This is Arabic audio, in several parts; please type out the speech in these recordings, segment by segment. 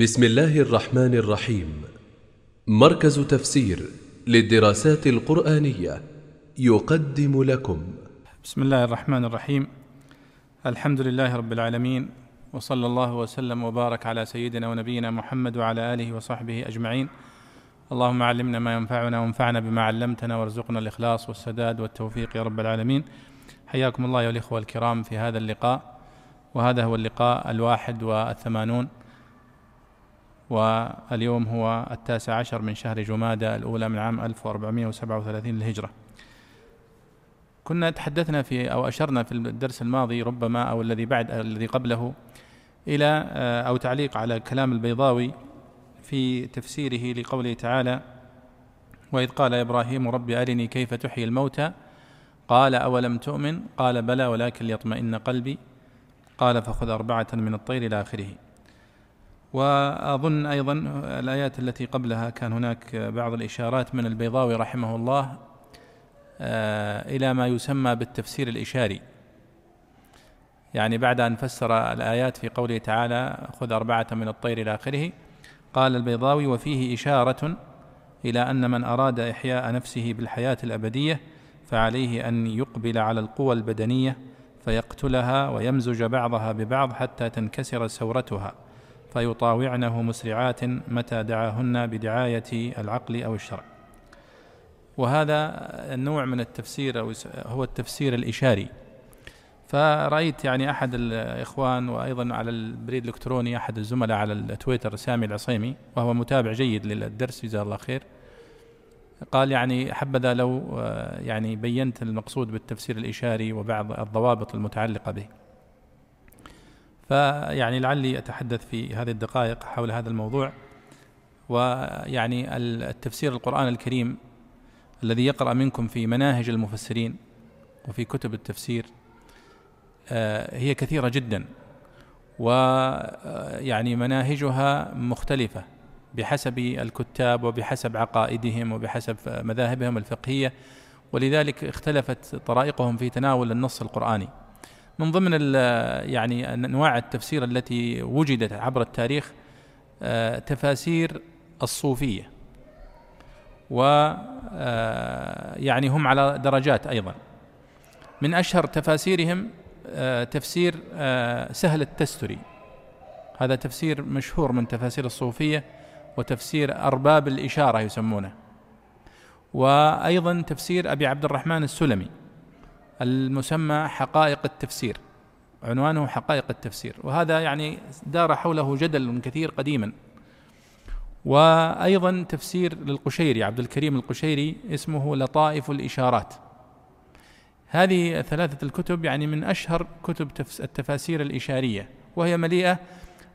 بسم الله الرحمن الرحيم. مركز تفسير للدراسات القرآنية يقدم لكم. بسم الله الرحمن الرحيم. الحمد لله رب العالمين وصلى الله وسلم وبارك على سيدنا ونبينا محمد وعلى آله وصحبه أجمعين. اللهم علمنا ما ينفعنا وانفعنا بما علمتنا وارزقنا الإخلاص والسداد والتوفيق يا رب العالمين. حياكم الله ايها الإخوة الكرام في هذا اللقاء وهذا هو اللقاء الواحد والثمانون. واليوم هو التاسع عشر من شهر جمادى الأولى من عام 1437 للهجرة. كنا تحدثنا في أو أشرنا في الدرس الماضي ربما أو الذي بعد الذي قبله إلى آه، أو تعليق على كلام البيضاوي في تفسيره لقوله تعالى وإذ قال إبراهيم رب أرني كيف تحيي الموتى؟ قال أولم تؤمن؟ قال بلى ولكن ليطمئن قلبي. قال فخذ أربعة من الطير إلى آخره. وأظن أيضا الآيات التي قبلها كان هناك بعض الإشارات من البيضاوي رحمه الله آه، إلى ما يسمى بالتفسير الإشاري. يعني بعد أن فسر الآيات في قوله تعالى خذ أربعة من الطير إلى آخره قال البيضاوي وفيه إشارة إلى أن من أراد إحياء نفسه بالحياة الأبدية فعليه أن يقبل على القوى البدنية فيقتلها ويمزج بعضها ببعض حتى تنكسر سورتها فيطاوعنه مسرعات متى دعاهن بدعاية العقل أو الشرع. وهذا النوع من التفسير هو التفسير الإشاري. فرأيت يعني أحد الإخوان وأيضا على البريد الإلكتروني أحد الزملاء على التويتر سامي العصيمي وهو متابع جيد للدرس جزاه الله خير قال يعني حبذا لو يعني بينت المقصود بالتفسير الإشاري وبعض الضوابط المتعلقة به. فيعني لعلي أتحدث في هذه الدقائق حول هذا الموضوع. ويعني التفسير القرآن الكريم الذي يقرأ منكم في مناهج المفسرين وفي كتب التفسير آه، هي كثيرة جدا. ويعني مناهجها مختلفة بحسب الكتاب وبحسب عقائدهم وبحسب مذاهبهم الفقهية. ولذلك اختلفت طرائقهم في تناول النص القرآني. من ضمن يعني انواع التفسير التي وجدت عبر التاريخ آه، تفاسير الصوفية. و آه، يعني هم على درجات أيضا. من أشهر تفاسيرهم آه، تفسير سهل التستري. هذا تفسير مشهور من تفاسير الصوفية وتفسير أرباب الإشارة يسمونه. وأيضا تفسير أبي عبد الرحمن السلمي. المسمى حقائق التفسير عنوانه حقائق التفسير وهذا يعني دار حوله جدل كثير قديما. وأيضا تفسير للقشيري عبد الكريم القشيري اسمه لطائف الإشارات. هذه ثلاثة الكتب يعني من أشهر كتب التفاسير الإشارية وهي مليئة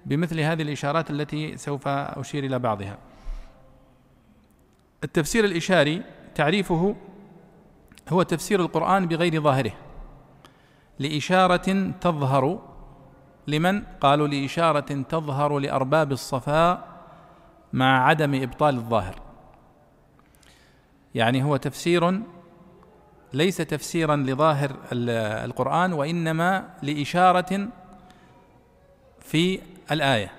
بمثل هذه الإشارات التي سوف أشير إلى بعضها. التفسير الإشاري تعريفه هو تفسير القرآن بغير ظاهره. لإشارة تظهر لمن؟ قالوا لإشارة تظهر لأرباب الصفاء مع عدم إبطال الظاهر. يعني هو تفسير ليس تفسيرا لظاهر القرآن وإنما لإشارة في الآية.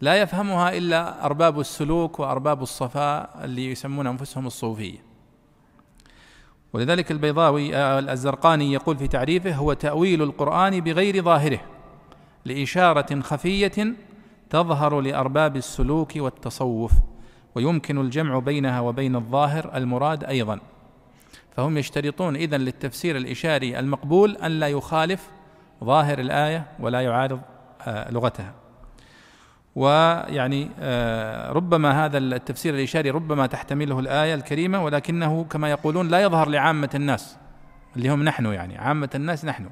لا يفهمها إلا أرباب السلوك وأرباب الصفاء اللي يسمون أنفسهم الصوفية. ولذلك البيضاوي آه، الزرقاني يقول في تعريفه هو تأويل القرآن بغير ظاهره لإشارة خفية تظهر لأرباب السلوك والتصوف ويمكن الجمع بينها وبين الظاهر المراد أيضا. فهم يشترطون إذن للتفسير الإشاري المقبول أن لا يخالف ظاهر الآية ولا يعارض آه، لغتها. ويعني آه، ربما هذا التفسير الإشاري ربما تحتمله الآية الكريمة ولكنه كما يقولون لا يظهر لعامة الناس اللي هم نحن يعني عامة الناس نحن.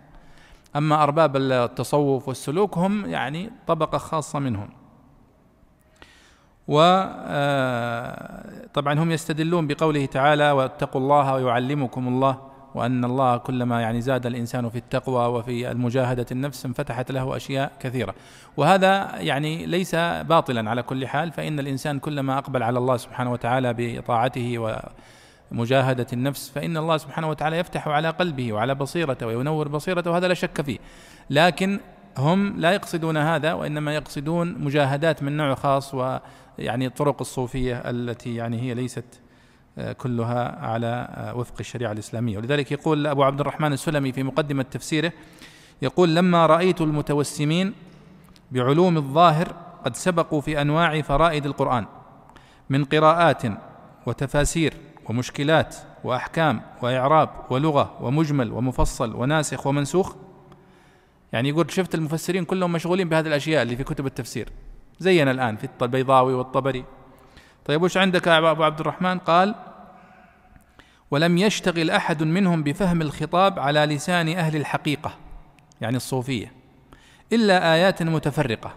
أما أرباب التصوف والسلوك هم يعني طبقة خاصة منهم. وطبعا آه، هم يستدلون بقوله تعالى واتقوا الله ويعلمكم الله وأن الله كلما يعني زاد الإنسان في التقوى وفي المجاهدة النفس انفتحت له أشياء كثيرة. وهذا يعني ليس باطلا على كل حال فإن الإنسان كلما أقبل على الله سبحانه وتعالى بطاعته ومجاهدة النفس فإن الله سبحانه وتعالى يفتح على قلبه وعلى بصيرته وينور بصيرته وهذا لا شك فيه. لكن هم لا يقصدون هذا وإنما يقصدون مجاهدات من نوع خاص ويعني الطرق الصوفية التي يعني هي ليست كلها على وفق الشريعة الإسلامية. ولذلك يقول أبو عبد الرحمن السلمي في مقدمة تفسيره يقول لما رأيت المتوسمين بعلوم الظاهر قد سبقوا في أنواع فرائد القرآن من قراءات وتفاسير ومشكلات وأحكام وإعراب ولغة ومجمل ومفصل وناسخ ومنسوخ. يعني يقول شفت المفسرين كلهم مشغولين بهذه الأشياء اللي في كتب التفسير. زينا الآن في البيضاوي والطبري طيب وش عندك يا أبو عبد الرحمن قال ولم يشتغل أحد منهم بفهم الخطاب على لسان أهل الحقيقة. يعني الصوفية. إلا آيات متفرقة.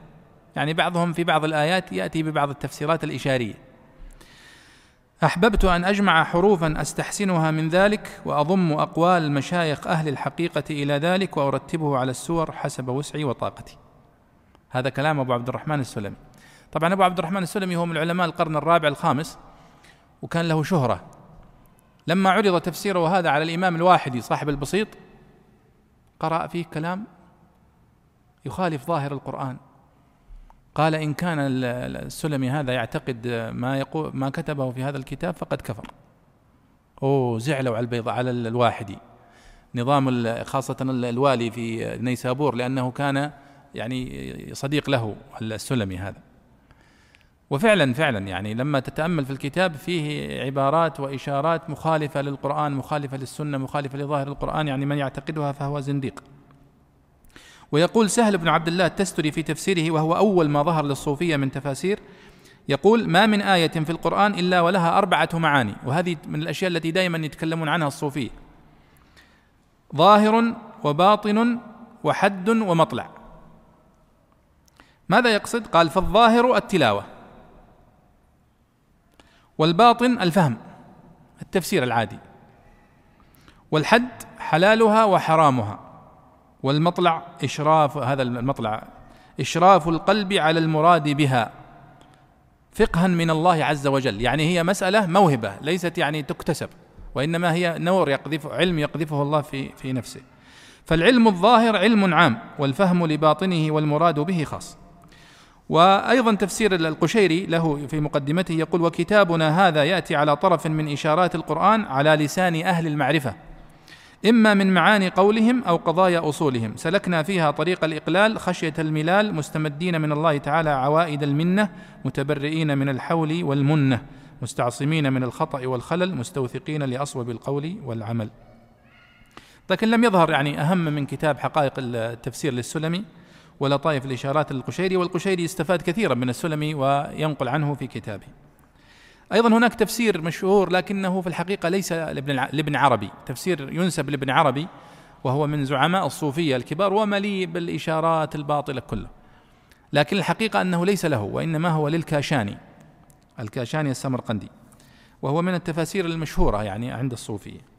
يعني بعضهم في بعض الآيات يأتي ببعض التفسيرات الإشارية. أحببت أن أجمع حروفا أستحسنها من ذلك وأضم أقوال مشايخ أهل الحقيقة إلى ذلك وأرتبه على السور حسب وسعي وطاقتي. هذا كلام أبو عبد الرحمن السلمي. طبعا أبو عبد الرحمن السلمي هو من علماء القرن الرابع الخامس وكان له شهرة. لما عرض تفسيره هذا على الإمام الواحدي صاحب البسيط قرأ فيه كلام يخالف ظاهر القرآن. قال إن كان السلمي هذا يعتقد ما يقول ما كتبه في هذا الكتاب فقد كفر. أوه زعلوا على البيض على الواحدي. نظام خاصة الوالي في نيسابور لأنه كان يعني صديق له السلمي هذا. وفعلا فعلا يعني لما تتأمل في الكتاب فيه عبارات وإشارات مخالفة للقرآن مخالفة للسنة مخالفة لظاهر القرآن يعني من يعتقدها فهو زنديق. ويقول سهل بن عبد الله التستري في تفسيره وهو أول ما ظهر للصوفية من تفاسير يقول ما من آية في القرآن إلا ولها أربعة معاني وهذه من الأشياء التي دائما يتكلمون عنها الصوفية. ظاهر وباطن وحد ومطلع. ماذا يقصد؟ قال فالظاهر التلاوة. والباطن الفهم التفسير العادي. والحد حلالها وحرامها. والمطلع إشراف هذا المطلع إشراف القلب على المراد بها. فقها من الله عز وجل يعني هي مسألة موهبة ليست يعني تكتسب وإنما هي نور يقذف علم يقذفه الله في في نفسه. فالعلم الظاهر علم عام والفهم لباطنه والمراد به خاص. وأيضا تفسير القشيري له في مقدمته يقول وكتابنا هذا يأتي على طرف من إشارات القرآن على لسان أهل المعرفة إما من معاني قولهم أو قضايا أصولهم. سلكنا فيها طريق الإقلال خشية الملال مستمدين من الله تعالى عوائد المنة متبرئين من الحول والمنة مستعصمين من الخطأ والخلل مستوثقين لأصوب القول والعمل. لكن لم يظهر يعني أهم من كتاب حقائق التفسير للسلمي. ولطائف الاشارات للقشيري والقشيري استفاد كثيرا من السلمي وينقل عنه في كتابه. أيضا هناك تفسير مشهور لكنه في الحقيقة ليس لابن عربي. تفسير ينسب لابن عربي وهو من زعماء الصوفية الكبار ومليء بالإشارات الباطلة كلها. لكن الحقيقة أنه ليس له وإنما هو للكاشاني الكاشاني السمرقندي وهو من التفاسير المشهورة يعني عند الصوفية.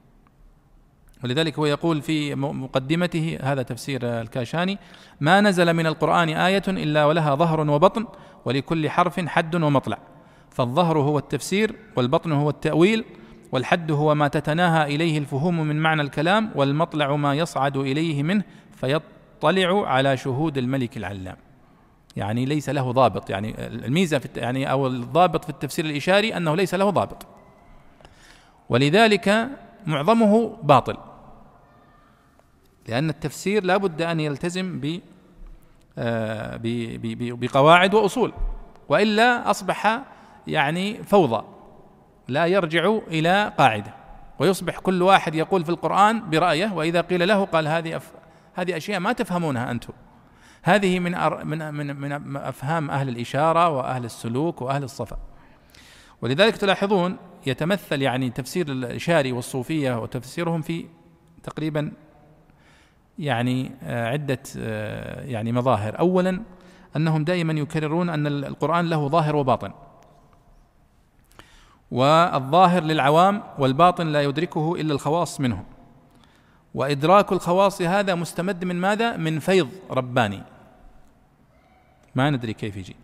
ولذلك هو يقول في مقدمته هذا تفسير الكاشاني ما نزل من القرآن آية إلا ولها ظهر وبطن ولكل حرف حد ومطلع. فالظهر هو التفسير والبطن هو التأويل والحد هو ما تتناهى إليه الفهوم من معنى الكلام والمطلع ما يصعد إليه منه فيطلع على شهود الملك العلام. يعني ليس له ضابط. يعني الميزة في يعني أو الضابط في التفسير الإشاري أنه ليس له ضابط. ولذلك معظمه باطل. لأن التفسير لا بد أن يلتزم ب آه، بقواعد وأصول. وإلا أصبح يعني فوضى لا يرجع إلى قاعدة. ويصبح كل واحد يقول في القرآن برأيه وإذا قيل له قال هذه أف... هذه أشياء ما تفهمونها أنتم. هذه من أر... من من من أفهام أهل الإشارة وأهل السلوك وأهل الصفا. ولذلك تلاحظون يتمثل يعني تفسير الإشاري والصوفية وتفسيرهم في تقريبا يعني آه، عدة آه، يعني مظاهر. اولا أنهم دائما يكررون أن القرآن له ظاهر وباطن. والظاهر للعوام والباطن لا يدركه إلا الخواص منهم وإدراك الخواص هذا مستمد من ماذا؟ من فيض رباني. ما ندري كيف يجي.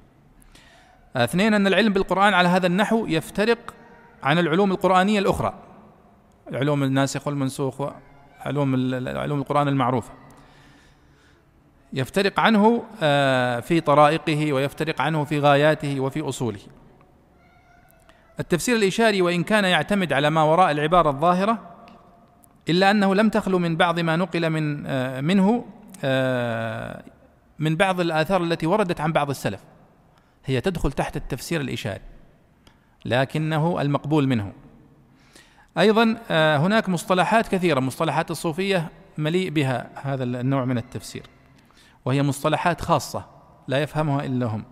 اثنين أن العلم بالقرآن على هذا النحو يفترق عن العلوم القرآنية الأخرى. العلوم الناسخ والمنسوخ وعلوم علوم القرآن المعروفه يفترق عنه آه، في طرائقه ويفترق عنه في غاياته وفي أصوله. التفسير الإشاري وإن كان يعتمد على ما وراء العبارة الظاهرة إلا أنه لم تخلو من بعض ما نقل من آه، منه آه، من بعض الآثار التي وردت عن بعض السلف. هي تدخل تحت التفسير الإشاري. لكنه المقبول منه. أيضا هناك مصطلحات كثيرة. مصطلحات الصوفية مليء بها هذا النوع من التفسير وهي مصطلحات خاصة لا يفهمها إلا هم.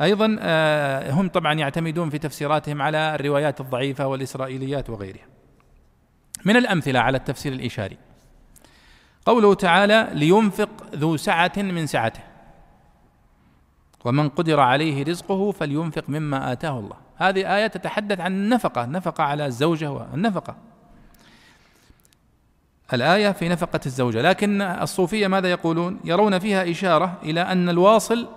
أيضا آه، هم طبعا يعتمدون في تفسيراتهم على الروايات الضعيفة والإسرائيليات وغيرها. من الأمثلة على التفسير الإشاري. قوله تعالى لينفق ذو سعة من سعته ومن قدر عليه رزقه فلينفق مما آتاه الله. هذه آية تتحدث عن النفقة نفقه على الزوجة والنفقه الآية في نفقة الزوجة. لكن الصوفية ماذا يقولون؟ يرون فيها إشارة إلى أن الواصل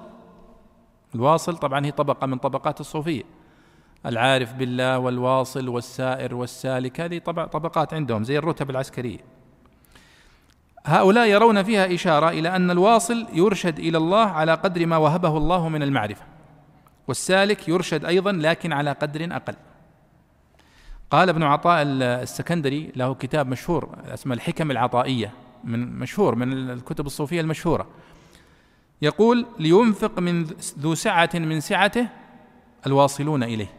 الواصل طبعا هي طبقة من طبقات الصوفية. العارف بالله والواصل والسائر والسالك هذه طبقات عندهم زي الرتب العسكرية. هؤلاء يرون فيها إشارة إلى أن الواصل يرشد إلى الله على قدر ما وهبه الله من المعرفة. والسالك يرشد أيضا لكن على قدر أقل. قال ابن عطاء السكندري له كتاب مشهور اسمه الحكم العطائية من مشهور من الكتب الصوفية المشهورة. يقول لينفق من ذو سعة من سعته الواصلون إليه.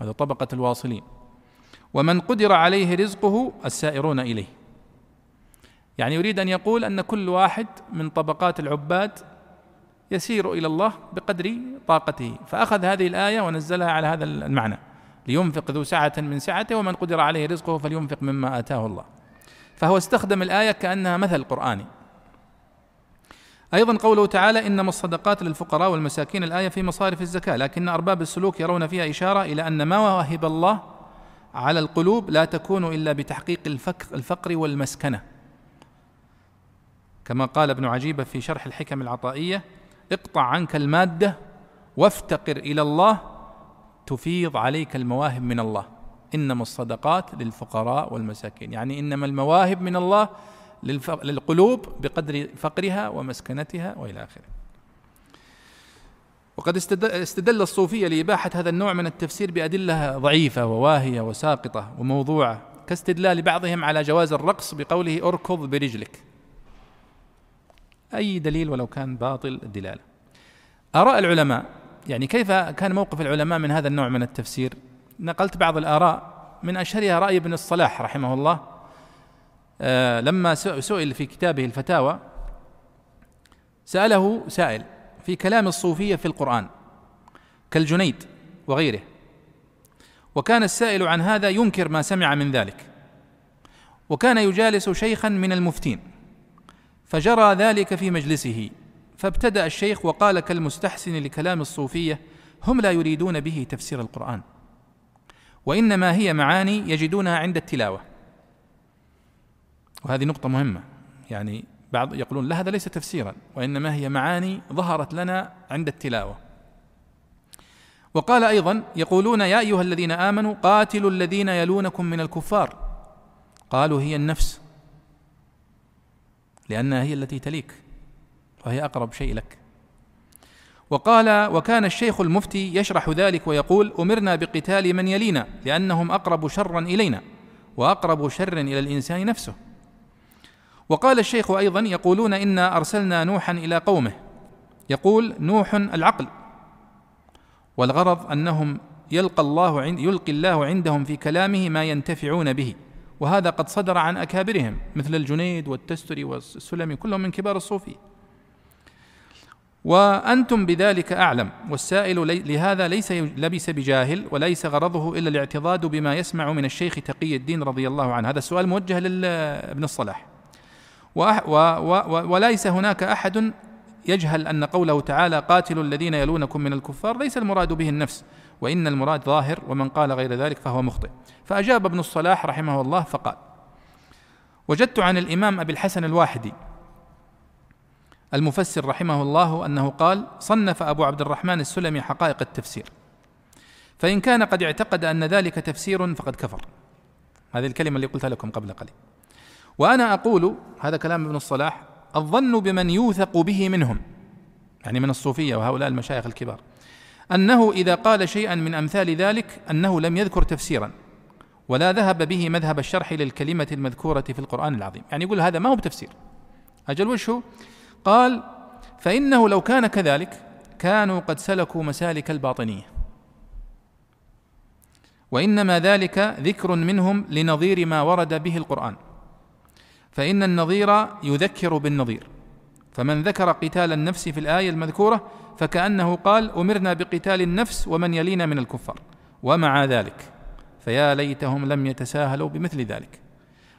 هذا طبقة الواصلين. ومن قدر عليه رزقه السائرون إليه. يعني يريد أن يقول أن كل واحد من طبقات العباد يسير إلى الله بقدر طاقته. فأخذ هذه الآية ونزلها على هذا المعنى. لينفق ذو سعة من سعته ومن قدر عليه رزقه فلينفق مما آتاه الله. فهو استخدم الآية كأنها مثل قرآني أيضا قوله تعالى إنما الصدقات للفقراء والمساكين الآية في مصارف الزكاة لكن أرباب السلوك يرون فيها إشارة إلى أن ما وهب الله على القلوب لا تكون إلا بتحقيق الفقر والمسكنة. كما قال ابن عجيبة في شرح الحكم العطائية اقطع عنك المادة وافتقر إلى الله تفيض عليك المواهب من الله. إنما الصدقات للفقراء والمساكين. يعني إنما المواهب من الله للقلوب بقدر فقرها ومسكنتها وإلى آخره. وقد استدل الصوفية لإباحة هذا النوع من التفسير بأدلة ضعيفة وواهية وساقطة وموضوعة كاستدلال بعضهم على جواز الرقص بقوله اركض برجلك. أي دليل ولو كان باطل الدلاله آراء العلماء يعني كيف كان موقف العلماء من هذا النوع من التفسير؟ نقلت بعض الآراء من أشهرها رأي ابن الصلاح رحمه الله آه لما سئل في كتابه الفتاوى سأله سائل في كلام الصوفية في القرآن كالجنيد وغيره وكان السائل عن هذا ينكر ما سمع من ذلك وكان يجالس شيخا من المفتين. فجرى ذلك في مجلسه فابتدأ الشيخ وقال كالمستحسن لكلام الصوفية هم لا يريدون به تفسير القرآن وإنما هي معاني يجدونها عند التلاوة. وهذه نقطة مهمة يعني بعض يقولون لا هذا ليس تفسيرا وإنما هي معاني ظهرت لنا عند التلاوة. وقال أيضا يقولون يا أيها الذين آمنوا قاتلوا الذين يلونكم من الكفار. قالوا هي النفس. لانها هي التي تليك وهي أقرب شيء لك. وقال وكان الشيخ المفتي يشرح ذلك ويقول أمرنا بقتال من يلينا لأنهم أقرب شرا إلينا وأقرب شر إلى الإنسان نفسه. وقال الشيخ أيضا يقولون إنا أرسلنا نوحا إلى قومه. يقول نوح العقل. والغرض أنهم يلقى الله يلقي الله عندهم في كلامه ما ينتفعون به. وهذا قد صدر عن أكابرهم مثل الجنيد والتستري والسلمي كلهم من كبار الصوفيه وأنتم بذلك أعلم والسائل لهذا ليس لبس بجاهل وليس غرضه إلا الاعتضاد بما يسمع من الشيخ تقي الدين رضي الله عنه. هذا السؤال موجه لابن الصلاح. وليس هناك أحد يجهل أن قوله تعالى قاتلوا الذين يلونكم من الكفار ليس المراد به النفس. وإن المراد ظاهر ومن قال غير ذلك فهو مخطئ. فأجاب ابن الصلاح رحمه الله فقال وجدت عن الإمام أبي الحسن الواحدي المفسر رحمه الله أنه قال صنف أبو عبد الرحمن السلمي حقائق التفسير. فإن كان قد اعتقد أن ذلك تفسير فقد كفر. هذه الكلمة اللي قلتها لكم قبل قليل. وأنا أقول هذا كلام ابن الصلاح الظن بمن يوثق به منهم يعني من الصوفية وهؤلاء المشايخ الكبار. أنه إذا قال شيئا من أمثال ذلك أنه لم يذكر تفسيرا ولا ذهب به مذهب الشرح للكلمة المذكورة في القرآن العظيم. يعني يقول هذا ما هو بتفسير. أجل وش هو؟ قال فإنه لو كان كذلك كانوا قد سلكوا مسالك الباطنية. وإنما ذلك ذكر منهم لنظير ما ورد به القرآن. فإن النظير يذكر بالنظير. فمن ذكر قتال النفس في الآية المذكورة فكأنه قال أمرنا بقتال النفس ومن يلينا من الكفار. ومع ذلك فيا ليتهم لم يتساهلوا بمثل ذلك.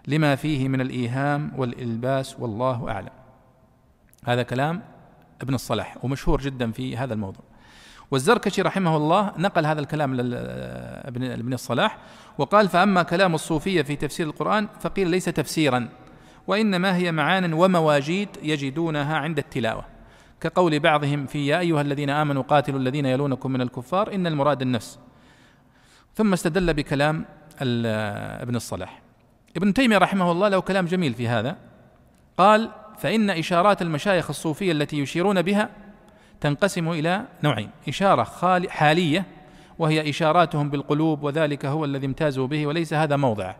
لما فيه من الإيهام والإلباس والله أعلم. هذا كلام ابن الصلاح ومشهور جدا في هذا الموضوع. والزركشي رحمه الله نقل هذا الكلام لابن الصلاح وقال فأما كلام الصوفية في تفسير القرآن فقيل ليس تفسيرا. وإنما هي معان ومواجيد يجدونها عند التلاوة. كقول بعضهم في يا أيها الذين آمنوا قاتلوا الذين يلونكم من الكفار إن المراد النفس. ثم استدل بكلام ابن الصلاح. ابن تيمية رحمه الله له كلام جميل في هذا. قال فإن إشارات المشايخ الصوفية التي يشيرون بها تنقسم إلى نوعين. إشارة حالية وهي إشاراتهم بالقلوب وذلك هو الذي امتازوا به وليس هذا موضعه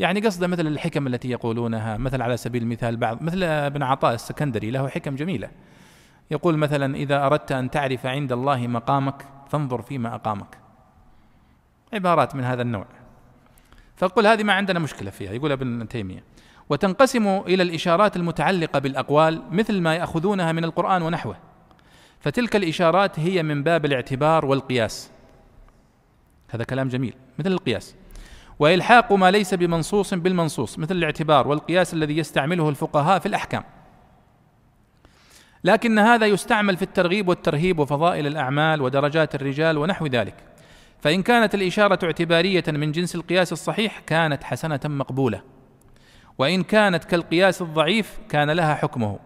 يعني قصده مثل الحكم التي يقولونها مثل على سبيل المثال بعض مثل ابن عطاء السكندري له حكم جميلة. يقول مثلا إذا أردت أن تعرف عند الله مقامك فانظر فيما أقامك. عبارات من هذا النوع. فقل هذه ما عندنا مشكلة فيها يقول ابن تيمية. وتنقسم إلى الإشارات المتعلقة بالأقوال مثل ما يأخذونها من القرآن ونحوه. فتلك الإشارات هي من باب الاعتبار والقياس. هذا كلام جميل مثل القياس. وإلحاق ما ليس بمنصوص بالمنصوص مثل الاعتبار والقياس الذي يستعمله الفقهاء في الأحكام. لكن هذا يستعمل في الترغيب والترهيب وفضائل الأعمال ودرجات الرجال ونحو ذلك. فإن كانت الإشارة اعتبارية من جنس القياس الصحيح كانت حسنة مقبولة. وإن كانت كالقياس الضعيف كان لها حكمه.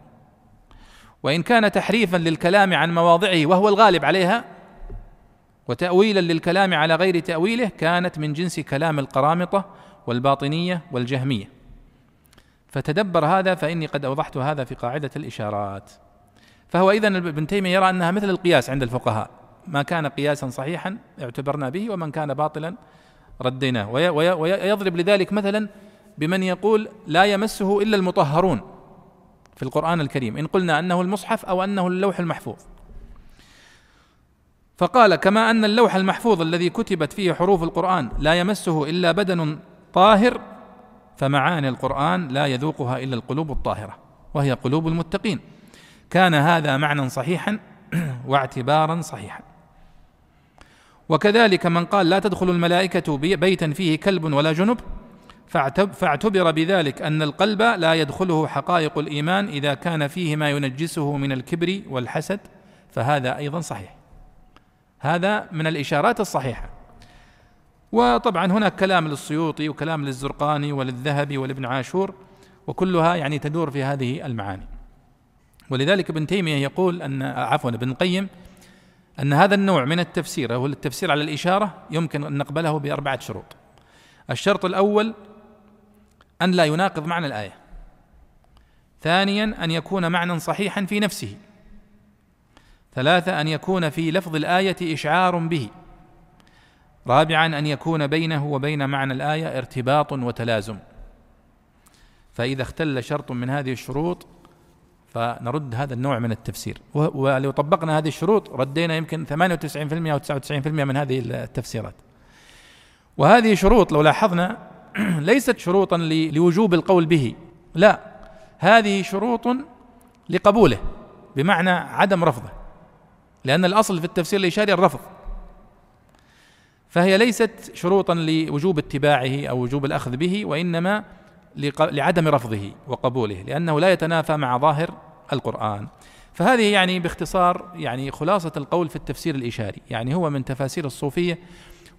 وإن كان تحريفا للكلام عن مواضعه وهو الغالب عليها وتأويلا للكلام على غير تأويله كانت من جنس كلام القرامطة والباطنية والجهمية. فتدبر هذا فإني قد أوضحت هذا في قاعدة الإشارات. فهو إذا ابن تيمية يرى أنها مثل القياس عند الفقهاء. ما كان قياسا صحيحا اعتبرنا به ومن كان باطلا رديناه. ويضرب لذلك مثلا بمن يقول لا يمسه إلا المطهرون في القرآن الكريم. إن قلنا أنه المصحف أو أنه اللوح المحفوظ. فقال كما أن اللوح المحفوظ الذي كتبت فيه حروف القرآن لا يمسه إلا بدن طاهر فمعاني القرآن لا يذوقها إلا القلوب الطاهرة وهي قلوب المتقين. كان هذا معنى صحيحا واعتبارا صحيحا. وكذلك من قال لا تدخل الملائكة بيتا فيه كلب ولا جنب فاعتبر بذلك أن القلب لا يدخله حقائق الإيمان إذا كان فيه ما ينجسه من الكبر والحسد فهذا أيضا صحيح. هذا من الإشارات الصحيحة. وطبعا هناك كلام للسيوطي وكلام للزرقاني وللذهبي ولابن عاشور وكلها يعني تدور في هذه المعاني. ولذلك ابن تيمية يقول أن عفوا ابن القيم أن هذا النوع من التفسير هو التفسير على الإشارة يمكن أن نقبله بأربعة شروط. الشرط الأول أن لا يناقض معنى الآية. ثانيا أن يكون معنى صحيحا في نفسه. ثلاثة أن يكون في لفظ الآية إشعار به. رابعا أن يكون بينه وبين معنى الآية ارتباط وتلازم. فإذا اختل شرط من هذه الشروط فنرد هذا النوع من التفسير. ولو طبقنا هذه الشروط ردينا يمكن 98% أو 99% من هذه التفسيرات. وهذه شروط لو لاحظنا ليست شروطا لوجوب القول به. لا هذه شروط لقبوله بمعنى عدم رفضه. لأن الأصل في التفسير الإشاري الرفض. فهي ليست شروطا لوجوب اتباعه أو وجوب الأخذ به وإنما لعدم رفضه وقبوله لأنه لا يتنافى مع ظاهر القرآن. فهذه يعني باختصار يعني خلاصة القول في التفسير الإشاري. يعني هو من تفاسير الصوفية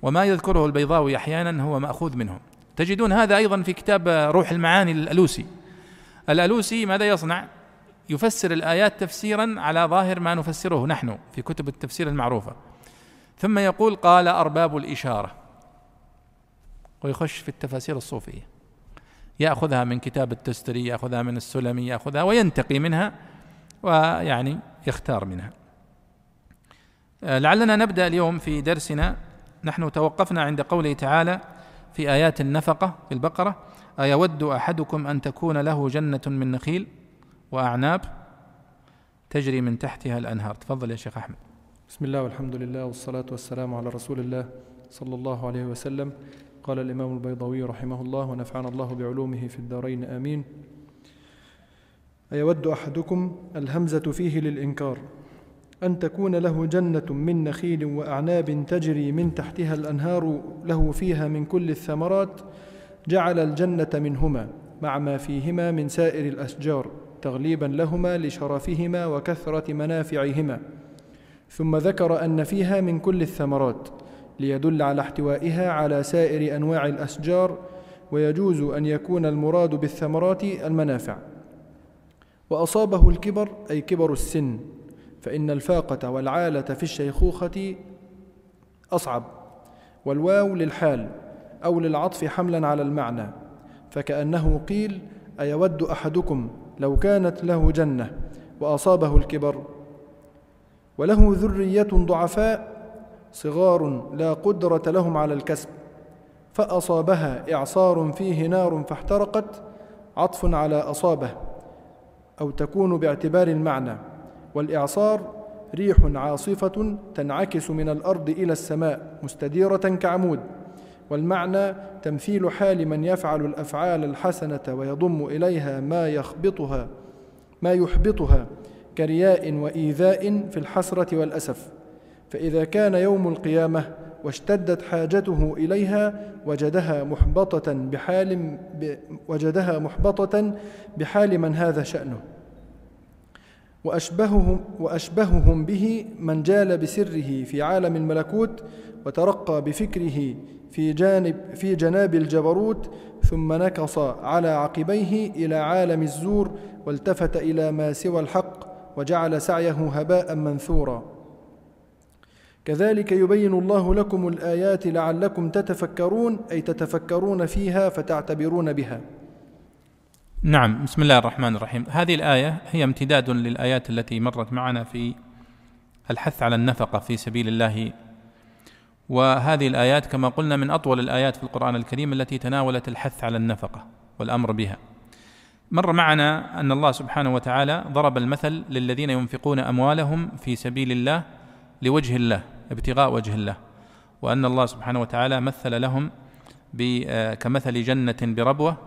وما يذكره البيضاوي أحيانا هو مأخوذ منهم. تجدون هذا أيضا في كتاب روح المعاني للألوسي الألوسي ماذا يصنع؟ يفسر الآيات تفسيرا على ظاهر ما نفسره نحن في كتب التفسير المعروفة. ثم يقول قال أرباب الإشارة. ويخش في التفاسير الصوفية. يأخذها من كتاب التستري يأخذها من السلمي يأخذها وينتقي منها ويعني يختار منها. آه، لعلنا نبدأ اليوم في درسنا. نحن توقفنا عند قوله تعالى في آيات النفقة في البقرة أيود أحدكم أن تكون له جنة من نخيل؟ وأعناب تجري من تحتها الأنهار. تفضل يا شيخ أحمد. بسم الله والحمد لله والصلاة والسلام على رسول الله صلى الله عليه وسلم. قال الإمام البيضوي رحمه الله ونفعنا الله بعلومه في الدارين. آمين. أيود أحدكم الهمزة فيه للإنكار؟ أن تكون له جنة من نخيل وأعناب تجري من تحتها الأنهار له فيها من كل الثمرات جعل الجنة منهما مع ما فيهما من سائر الأشجار. تغليبا لهما لشرفهما وكثرة منافعهما. ثم ذكر أن فيها من كل الثمرات ليدل على احتوائها على سائر أنواع الأشجار ويجوز أن يكون المراد بالثمرات المنافع. وأصابه الكبر أي كبر السن فإن الفاقة والعالة في الشيخوخة أصعب. والواو للحال أو للعطف حملا على المعنى فكأنه قيل أيود أحدكم لو كانت له جنة وأصابه الكبر وله ذرية ضعفاء صغار لا قدرة لهم على الكسب فأصابها إعصار فيه نار فاحترقت عطف على أصابه أو تكون باعتبار المعنى والإعصار ريح عاصفة تنعكس من الأرض إلى السماء مستديرة كعمود. والمعنى تمثيل حال من يفعل الأفعال الحسنة ويضم إليها ما يخبطها ما يحبطها كرياء وإيذاء في الحسرة والأسف. فإذا كان يوم القيامة واشتدت حاجته إليها وجدها محبطة بحال وجدها محبطة بحال من هذا شأنه. وأشبههم, وأشبههم به من جال بسره في عالم الملكوت وترقى بفكره في جانب في جناب الجبروت ثم نكص على عقبيه إلى عالم الزور والتفت إلى ما سوى الحق وجعل سعيه هباء منثورا. كذلك يبين الله لكم الآيات لعلكم تتفكرون أي تتفكرون فيها فتعتبرون بها. نعم بسم الله الرحمن الرحيم. هذه الآية هي امتداد للآيات التي مرت معنا في الحث على النفقة في سبيل الله وهذه الآيات كما قلنا من أطول الآيات في القرآن الكريم التي تناولت الحث على النفقة والأمر بها. مر معنا أن الله سبحانه وتعالى ضرب المثل للذين ينفقون أموالهم في سبيل الله لوجه الله ابتغاء وجه الله وأن الله سبحانه وتعالى مثل لهم كمثل جنة بربوة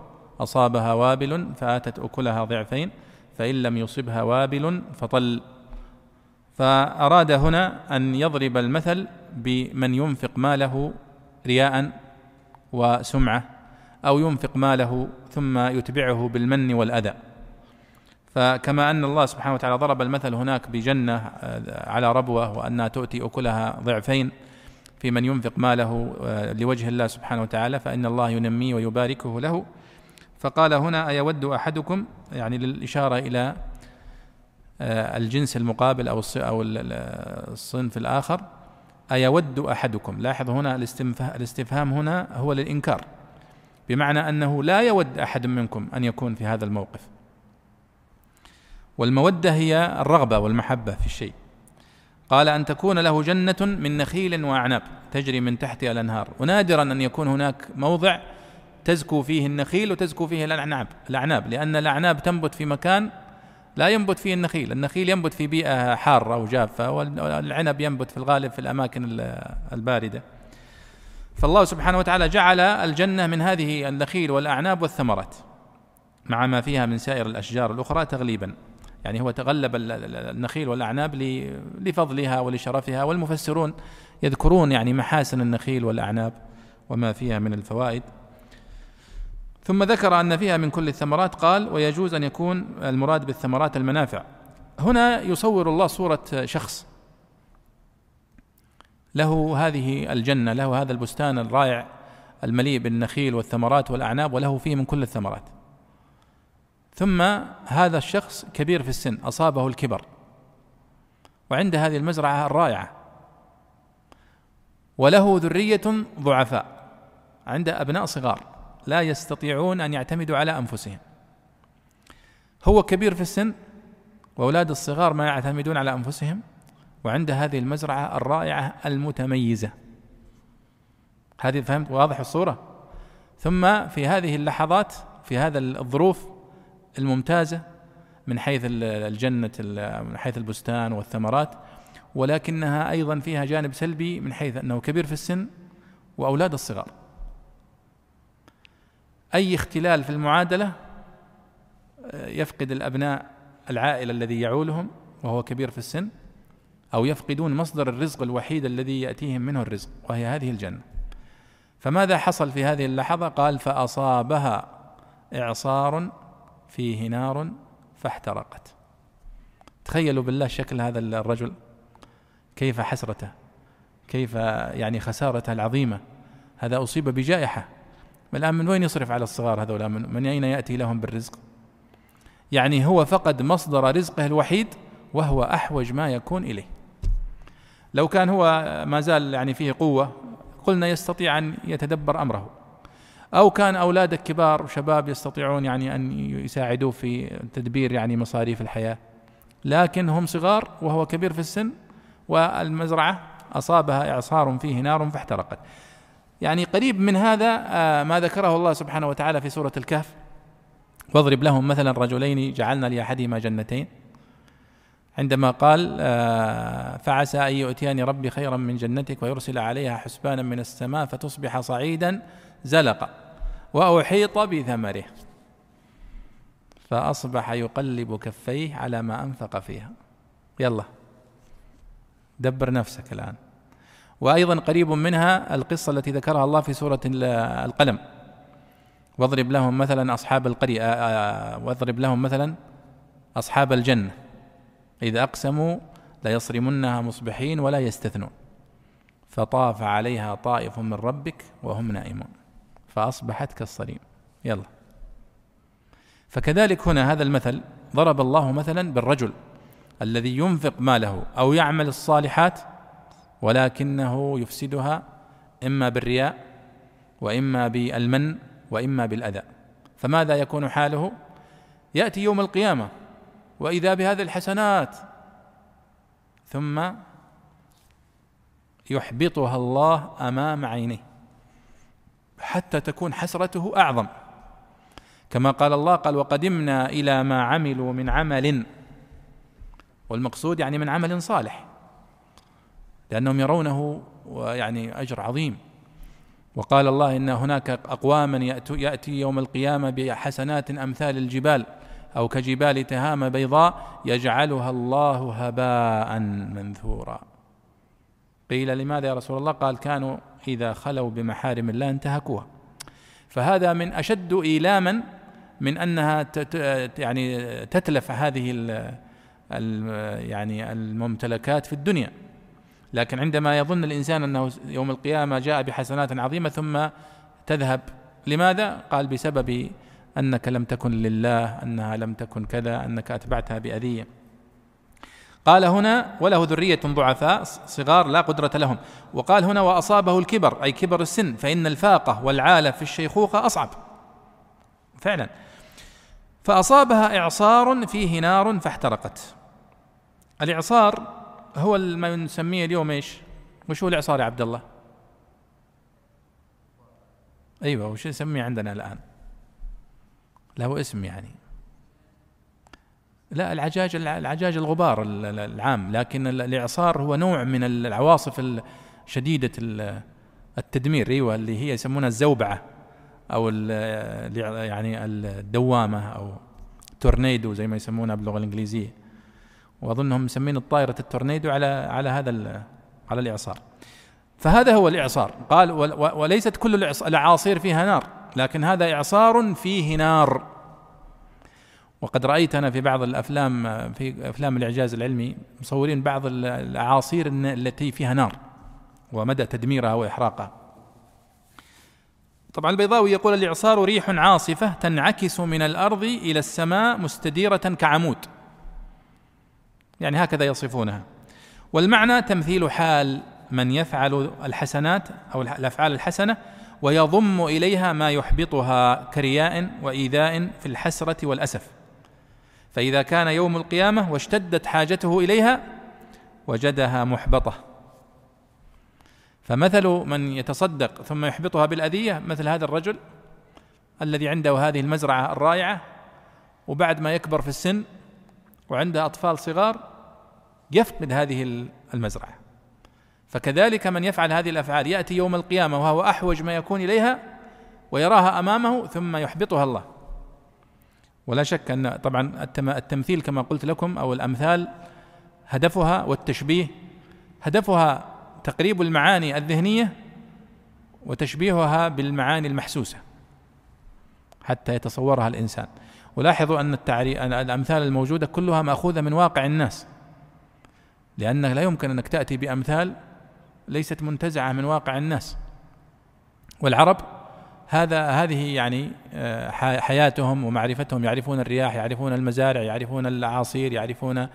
أصابها وابل فآتت أكلها ضعفين فإن لم يصبها وابل فطل. فأراد هنا أن يضرب المثل بمن ينفق ماله رياء وسمعة أو ينفق ماله ثم يتبعه بالمن والأذى. فكما أن الله سبحانه وتعالى ضرب المثل هناك بجنة آه، على ربوة وأنها تؤتي أكلها ضعفين في من ينفق ماله آه، لوجه الله سبحانه وتعالى فإن الله ينميه ويباركه له. فقال هنا أيود أحدكم يعني للإشارة إلى الجنس المقابل أو أو الصنف الآخر أيود أحدكم؟ لاحظ هنا الاستفهام هنا هو للإنكار. بمعنى أنه لا يود أحد منكم أن يكون في هذا الموقف. والمودة هي الرغبة والمحبة في الشيء. قال أن تكون له جنة من نخيل وأعناب تجري من تحتها الأنهار ونادرا أن يكون هناك موضع تزكو فيه النخيل وتزكو فيه الأعناب. الأعناب لأن الأعناب تنبت في مكان لا ينبت فيه النخيل. النخيل ينبت في بيئة حارة وجافة والعنب ينبت في الغالب في الأماكن الباردة. فالله سبحانه وتعالى جعل الجنة من هذه النخيل والأعناب والثمرات مع ما فيها من سائر الأشجار الأخرى تغليبا. يعني هو تغلب النخيل والأعناب لفضلها ولشرفها والمفسرون يذكرون يعني محاسن النخيل والأعناب وما فيها من الفوائد. ثم ذكر أن فيها من كل الثمرات قال ويجوز أن يكون المراد بالثمرات المنافع. هنا يصور الله صورة شخص. له هذه الجنة له هذا البستان الرائع المليء بالنخيل والثمرات والأعناب وله فيه من كل الثمرات. ثم هذا الشخص كبير في السن أصابه الكبر. وعند هذه المزرعة الرائعة. وله ذرية ضعفاء عنده أبناء صغار. لا يستطيعون أن يعتمدوا على أنفسهم. هو كبير في السن وأولاد الصغار ما يعتمدون على أنفسهم وعنده هذه المزرعة الرائعة المتميزة. هذه فهمت؟ واضح الصورة؟ ثم في هذه اللحظات في هذا الظروف الممتازة من حيث الجنة من حيث البستان والثمرات ولكنها أيضا فيها جانب سلبي من حيث أنه كبير في السن وأولاد الصغار. أي اختلال في المعادلة يفقد الأبناء العائلة الذي يعولهم وهو كبير في السن أو يفقدون مصدر الرزق الوحيد الذي يأتيهم منه الرزق وهي هذه الجنة. فماذا حصل في هذه اللحظة؟ قال فأصابها إعصار فيه نار فاحترقت. تخيلوا بالله شكل هذا الرجل كيف حسرته كيف يعني خسارته العظيمة. هذا أصيب بجائحة. الآن من وين يصرف على الصغار هذولا من, من أين يأتي لهم بالرزق؟ يعني هو فقد مصدر رزقه الوحيد وهو أحوج ما يكون إليه. لو كان هو ما زال يعني فيه قوة قلنا يستطيع أن يتدبر أمره. أو كان أولاده كبار وشباب يستطيعون يعني أن يساعدوه في تدبير يعني مصاريف الحياة. لكن هم صغار وهو كبير في السن والمزرعة أصابها إعصار فيه نار فاحترقت. يعني قريب من هذا آه، ما ذكره الله سبحانه وتعالى في سورة الكهف. واضرب لهم مثلا رجلين جعلنا لأحدهما جنتين. عندما قال آه، فعسى أن يؤتيني ربي خيرا من جنتك ويرسل عليها حسبانا من السماء فتصبح صعيدا زلقا وأحيط بثمره. فأصبح يقلب كفيه على ما أنفق فيها. يلا دبر نفسك الآن. وأيضا قريب منها القصة التي ذكرها الله في سورة القلم. واضرب لهم مثلا أصحاب القرية آه، آه، واضرب لهم مثلا أصحاب الجنة. إذا أقسموا ليصرمنها مصبحين ولا يستثنون. فطاف عليها طائف من ربك وهم نائمون. فأصبحت كالصريم. يلا. فكذلك هنا هذا المثل ضرب الله مثلا بالرجل الذي ينفق ماله أو يعمل الصالحات ولكنه يفسدها إما بالرياء وإما بالمن وإما بالأذى. فماذا يكون حاله؟ يأتي يوم القيامة وإذا بهذه الحسنات ثم يحبطها الله أمام عينيه حتى تكون حسرته أعظم. كما قال الله قال وقدمنا إلى ما عملوا من عمل. والمقصود يعني من عمل صالح. لأنهم يرونه ويعني أجر عظيم. وقال الله إن هناك أقواما يأتي يوم القيامة بحسنات أمثال الجبال أو كجبال تهامة بيضاء يجعلها الله هباء منثورا. قيل لماذا يا رسول الله؟ قال كانوا إذا خلوا بمحارم الله انتهكوها. فهذا من أشد إيلاما من أنها يعني تتلف هذه يعني الممتلكات في الدنيا. لكن عندما يظن الإنسان أنه يوم القيامة جاء بحسنات عظيمة ثم تذهب لماذا؟ قال بسبب أنك لم تكن لله أنها لم تكن كذا أنك أتبعتها بأذية. قال هنا وله ذرية ضعفاء صغار لا قدرة لهم. وقال هنا وأصابه الكبر أي كبر السن فإن الفاقة والعالة في الشيخوخة أصعب. فعلا. فأصابها إعصار فيه نار فاحترقت. الإعصار هو ما نسميه اليوم إيش؟ وش هو الإعصار يا عبد الله؟ أيوه وش نسميه عندنا الآن؟ له اسم يعني لا العجاج العجاج الغبار العام لكن الإعصار هو نوع من العواصف شديدة التدمير أيوه اللي هي يسمونها الزوبعة أو يعني الدوامة أو تورنيدو زي ما يسمونها باللغة الإنجليزية وأظنهم مسمين الطائرة التورنيدو على على هذا على الإعصار. فهذا هو الإعصار. قال وليست كل الأعاصير فيها نار لكن هذا إعصار فيه نار. وقد رأيت أنا في بعض الأفلام في أفلام الإعجاز العلمي مصورين بعض الأعاصير التي فيها نار ومدى تدميرها وإحراقها. طبعا البيضاوي يقول الإعصار ريح عاصفة تنعكس من الأرض إلى السماء مستديرة كعمود. يعني هكذا يصفونها. والمعنى تمثيل حال من يفعل الحسنات أو الأفعال الحسنة ويضم إليها ما يحبطها كرياء وإيذاء في الحسرة والأسف. فإذا كان يوم القيامة واشتدت حاجته إليها وجدها محبطة. فمثل من يتصدق ثم يحبطها بالأذية مثل هذا الرجل الذي عنده هذه المزرعة الرائعة وبعد ما يكبر في السن وعنده أطفال صغار يفقد هذه المزرعة. فكذلك من يفعل هذه الأفعال يأتي يوم القيامة وهو أحوج ما يكون إليها ويراها أمامه ثم يحبطها الله. ولا شك أن طبعا التمثيل كما قلت لكم أو الأمثال هدفها والتشبيه هدفها تقريب المعاني الذهنية وتشبيهها بالمعاني المحسوسة حتى يتصورها الإنسان. ولاحظوا أن التعري... الأمثال الموجودة كلها مأخوذة من واقع الناس. لانك لا يمكن أنك تأتي بأمثال ليست منتزعة من واقع الناس. والعرب هذا هذه يعني آه، حياتهم ومعرفتهم. يعرفون الرياح يعرفون المزارع يعرفون الأعاصير يعرفون آه،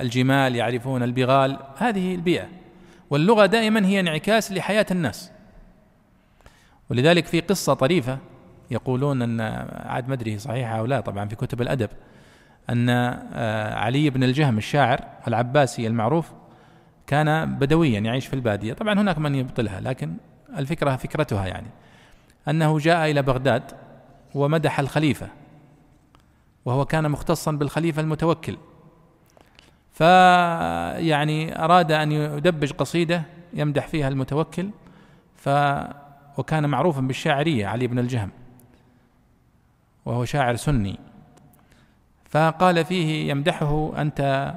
الجمال يعرفون البغال. هذه البيئة. واللغة دائما هي انعكاس لحياة الناس. ولذلك في قصة طريفة يقولون أن عاد ما أدري صحيحة أو لا طبعا في كتب الأدب أن آه، علي بن الجهم الشاعر العباسي المعروف كان بدويا يعيش في البادية. طبعا هناك من يبطلها لكن الفكرة فكرتها يعني. أنه جاء إلى بغداد ومدح الخليفة وهو كان مختصا بالخليفة المتوكل. فيعني أراد أن يدبج قصيدة يمدح فيها المتوكل ف وكان معروفا بالشاعرية علي بن الجهم وهو شاعر سني. فقال فيه يمدحه أنت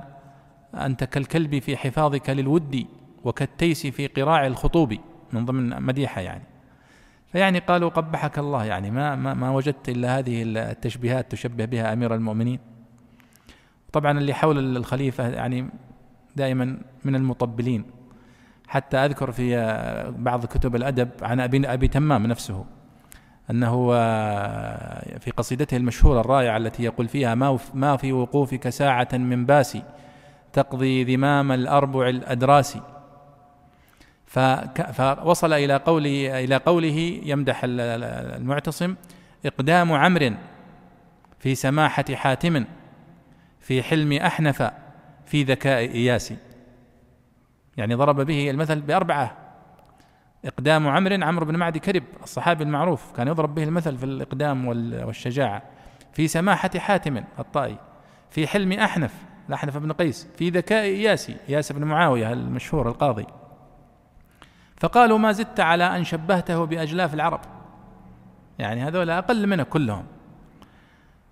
أنت كالكلب في حفاظك للود وكالتيس في قراع الخطوب من ضمن مديحة يعني. فيعني قالوا قبحك الله يعني ما ما, ما وجدت إلا هذه التشبيهات تشبه بها أمير المؤمنين. طبعا اللي حول الخليفة يعني دائما من المطبلين. حتى أذكر في بعض كتب الأدب عن أبي أبي تمام نفسه. أنه في قصيدته المشهورة الرائعة التي يقول فيها ما في وقوفك ساعة من باسي تقضي ذمام الأربع الأدراس. فوصل إلى قول إلى قوله يمدح المعتصم إقدام عمرو في سماحة حاتم في حلم أحنف في ذكاء اياس يعني ضرب به المثل بأربعة إقدام عمرو عمرو بن معدي كرب الصحابي المعروف كان يضرب به المثل في الإقدام والشجاعة. في سماحة حاتم الطائي في حلم أحنف الأحنف بن قيس في ذكاء إياسي إياس بن معاوية المشهور القاضي. فقالوا ما زدت على أن شبهته بأجلاف العرب. يعني هذول أقل منه كلهم.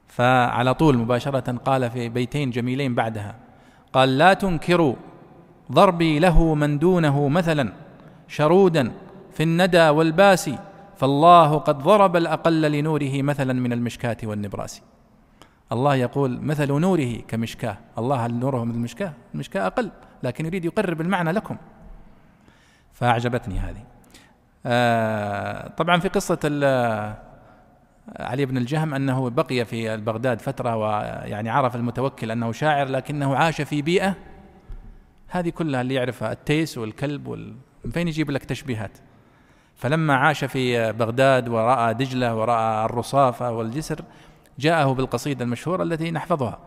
فعلى طول مباشرة قال في بيتين جميلين بعدها قال لا تنكروا ضربي له من دونه مثلا. شرودا في الندى والباس فالله قد ضرب الأقل لنوره مثلا من المشكاة والنبراس. الله يقول مثل نوره كمشكاة الله هل نوره من المشكاة؟ المشكاة أقل لكن يريد يقرب المعنى لكم. فأعجبتني هذه. آه طبعا في قصة علي بن الجهم أنه بقي في بغداد فترة ويعني عرف المتوكل أنه شاعر لكنه عاش في بيئة هذه كلها اللي يعرفها التيس والكلب وال من فين يجيب لك تشبيهات؟ فلما عاش في بغداد ورأى دجلة ورأى الرصافة والجسر جاءه بالقصيدة المشهورة التي نحفظها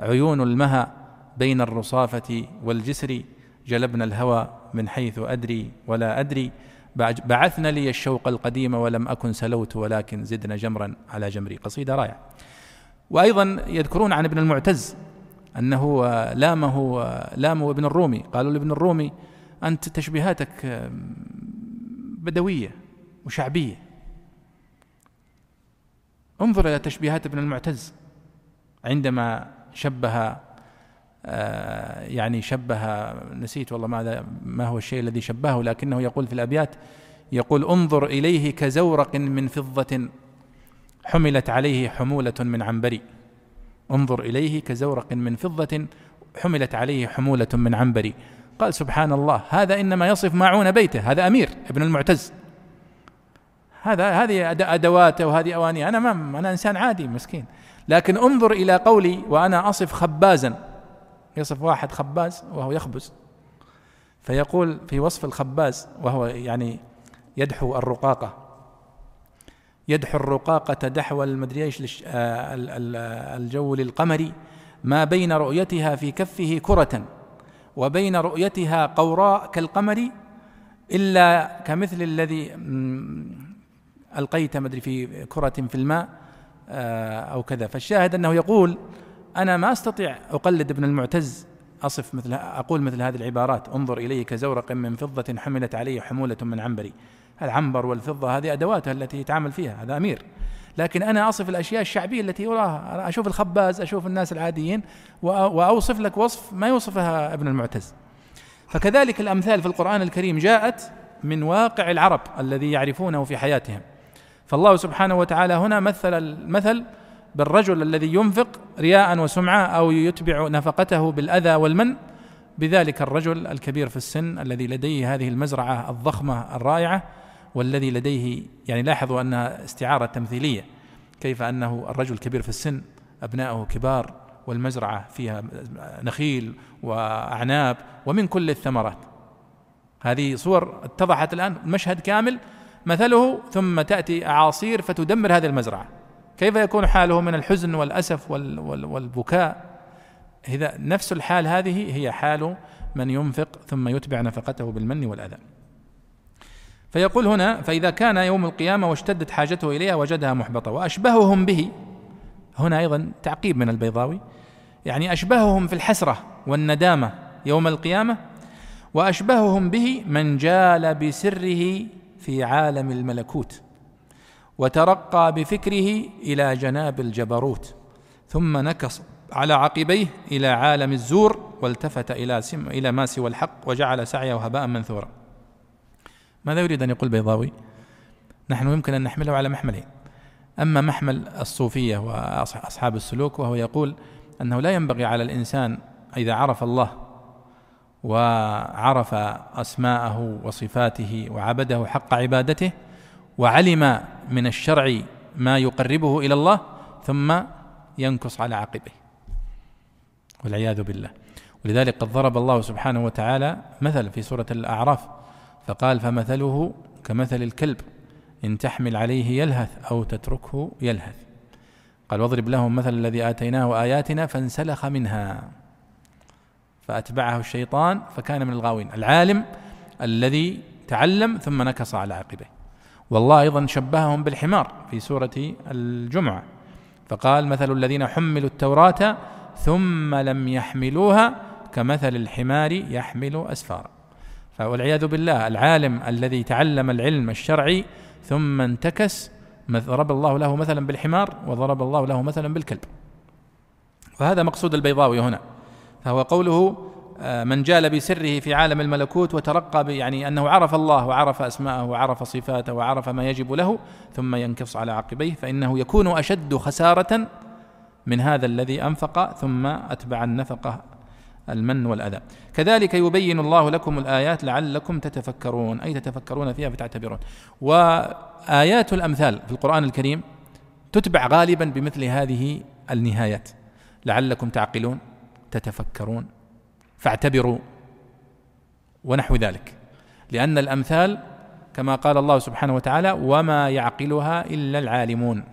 عيون المها بين الرصافة والجسر جلبنا الهوى من حيث أدري ولا أدري بعثنا لي الشوق القديم ولم أكن سلوت ولكن زدنا جمرا على جمري. قصيدة رائعة. وأيضا يذكرون عن ابن المعتز أنه لامه لامه ابن الرومي. قالوا لابن الرومي أنت تشبيهاتك بدوية وشعبية. انظر إلى تشبيهات ابن المعتز. عندما شبه آه، يعني شبه نسيت والله ماذا ما هو الشيء الذي شبهه لكنه يقول في الأبيات يقول انظر إليه كزورق من فضة حملت عليه حمولة من عنبر انظر إليه كزورق من فضة حملت عليه حمولة من عنبر قال سبحان الله هذا إنما يصف ماعون بيته هذا أمير ابن المعتز. هذا هذه ادواته وهذه اوانيه أنا ما أنا إنسان عادي مسكين. لكن انظر إلى قولي وأنا أصف خبازا. يصف واحد خباز وهو يخبز. فيقول في وصف الخباز وهو يعني يدحو الرقاقة. يدحو الرقاقة دحو المدري إيش آه، الجو للقمر ما بين رؤيتها في كفه كرة. وبين رؤيتها قوراء كالقمر إلا كمثل الذي ألقيت مدري في كرة في الماء آه، أو كذا. فالشاهد أنه يقول أنا ما أستطيع أقلد ابن المعتز أصف مثل أقول مثل هذه العبارات انظر إلي كزورق من فضة حملت عليه حمولة من عنبري. العنبر والفضة هذه أدواتها التي يتعامل فيها هذا أمير. لكن أنا أصف الأشياء الشعبية التي أراها. أنا أشوف الخباز أشوف الناس العاديين وأوصف لك وصف ما يوصفها ابن المعتز. فكذلك الأمثال في القرآن الكريم جاءت من واقع العرب الذي يعرفونه في حياتهم. فالله سبحانه وتعالى هنا مثل المثل بالرجل الذي ينفق رياء وسمعة أو يتبع نفقته بالأذى والمن. بذلك الرجل الكبير في السن الذي لديه هذه المزرعة الضخمة الرائعة والذي لديه يعني لاحظوا أنها استعارة تمثيلية كيف أنه الرجل الكبير في السن أبناؤه كبار والمزرعة فيها نخيل وأعناب ومن كل الثمرات. هذه صور اتضحت الآن المشهد كامل مثله ثم تأتي أعاصير فتدمر هذه المزرعة. كيف يكون حاله من الحزن والأسف والبكاء؟ إذا نفس الحال هذه هي حال من ينفق ثم يتبع نفقته بالمن والأذى. فيقول هنا فإذا كان يوم القيامة واشتدت حاجته إليها وجدها محبطة وأشبههم به هنا أيضا تعقيب من البيضاوي يعني أشبههم في الحسرة والندامة يوم القيامة وأشبههم به من جال بسره في عالم الملكوت وترقى بفكره إلى جناب الجبروت ثم نكص على عقبيه إلى عالم الزور والتفت إلى سم إلى ما سوى الحق وجعل سعيه هباء منثورا. ماذا يريد أن يقول بيضاوي نحن يمكن أن نحمله على محملين. أما محمل الصوفية وأصحاب السلوك وهو يقول أنه لا ينبغي على الإنسان إذا عرف الله وعرف أسماءه وصفاته وعبده حق عبادته وعلم من الشرع ما يقربه إلى الله ثم ينكص على عقبه والعياذ بالله. ولذلك قد ضرب الله سبحانه وتعالى مثل في سورة الأعراف فقال فمثله كمثل الكلب إن تحمل عليه يلهث أو تتركه يلهث. قال واضرب لهم مثل الذي آتيناه آياتنا فانسلخ منها. فأتبعه الشيطان فكان من الغاوين العالم الذي تعلم ثم نكص على عقبه والله أيضا شبههم بالحمار في سورة الجمعة. فقال مثل الذين حملوا التوراة ثم لم يحملوها كمثل الحمار يحمل أسفارا. والعياذ بالله العالم الذي تعلم العلم الشرعي ثم انتكس ضرب الله له مثلا بالحمار وضرب الله له مثلا بالكلب. فهذا مقصود البيضاوي هنا. فهو قوله آه، من جال بسره في عالم الملكوت وترقى يعني أنه عرف الله وعرف أسماءه وعرف صفاته وعرف ما يجب له ثم ينكص على عقبيه فإنه يكون أشد خسارة من هذا الذي أنفق ثم أتبع النفقة المن والأذى. كذلك يبين الله لكم الآيات لعلكم تتفكرون أي تتفكرون فيها فتعتبرون وآيات الأمثال في القرآن الكريم تتبع غالبا بمثل هذه النهايات. لعلكم تعقلون تتفكرون فاعتبروا ونحو ذلك. لأن الأمثال كما قال الله سبحانه وتعالى وما يعقلها إلا العالمون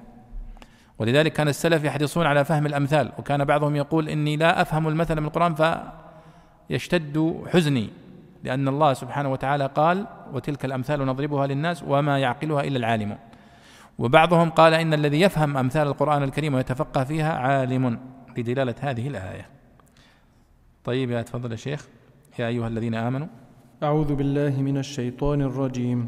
ولذلك كان السلف يحرصون على فهم الأمثال وكان بعضهم يقول إني لا أفهم المثل من القرآن فيشتد حزني لأن الله سبحانه وتعالى قال وتلك الأمثال نضربها للناس وما يعقلها إلا العالمون وبعضهم قال إن الذي يفهم أمثال القرآن الكريم ويتفقه فيها عالم لدلالة هذه الآية. طيب يا تفضل يا شيخ يا أيها الذين آمنوا. أعوذ بالله من الشيطان الرجيم.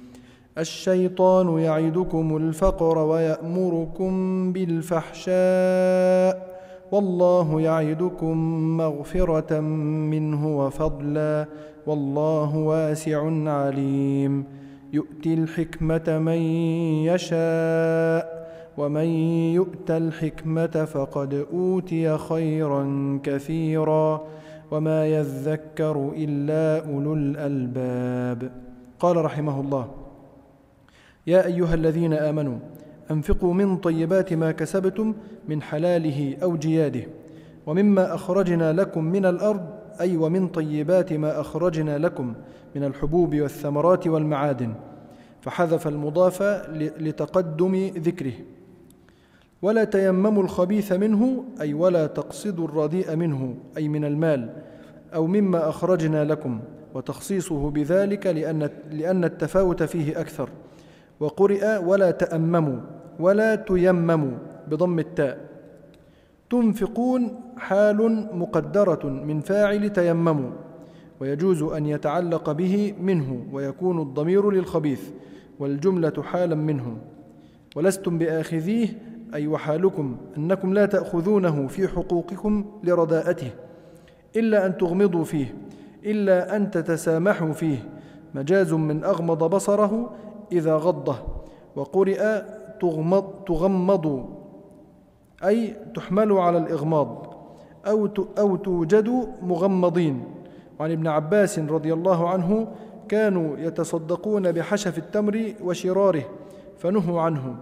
الشيطان يعدكم الفقر ويأمركم بالفحشاء والله يعدكم مغفرة منه وفضلا والله واسع عليم. يؤتي الحكمة من يشاء ومن يؤت الحكمة فقد أوتي خيرا كثيرا وما يذكر إلا أولو الألباب. قال رحمه الله يا أيها الذين آمنوا أنفقوا من طيبات ما كسبتم من حلاله أو جياده ومما أخرجنا لكم من الأرض أي ومن طيبات ما أخرجنا لكم من الحبوب والثمرات والمعادن فحذف المضاف لتقدم ذكره. ولا تيمموا الخبيث منه أي ولا تقصدوا الرديء منه أي من المال أو مما أخرجنا لكم وتخصيصه بذلك لأن, لأن التفاوت فيه أكثر. وقرئ ولا تأمموا ولا تيمموا بضم التاء. تنفقون حال مقدرة من فاعل تيمموا ويجوز أن يتعلق به منه ويكون الضمير للخبيث والجملة حالا منه. ولستم بآخذيه أي وحالكم أنكم لا تأخذونه في حقوقكم لرداءته إلا أن تغمضوا فيه إلا أن تتسامحوا فيه. مجاز من أغمض بصره إذا غضه وقرئ تغمض, تغمض أي تحمل على الإغماض أو أو توجد مغمضين. وعن ابن عباس رضي الله عنه كانوا يتصدقون بحشف التمر وشراره فنهوا عنه.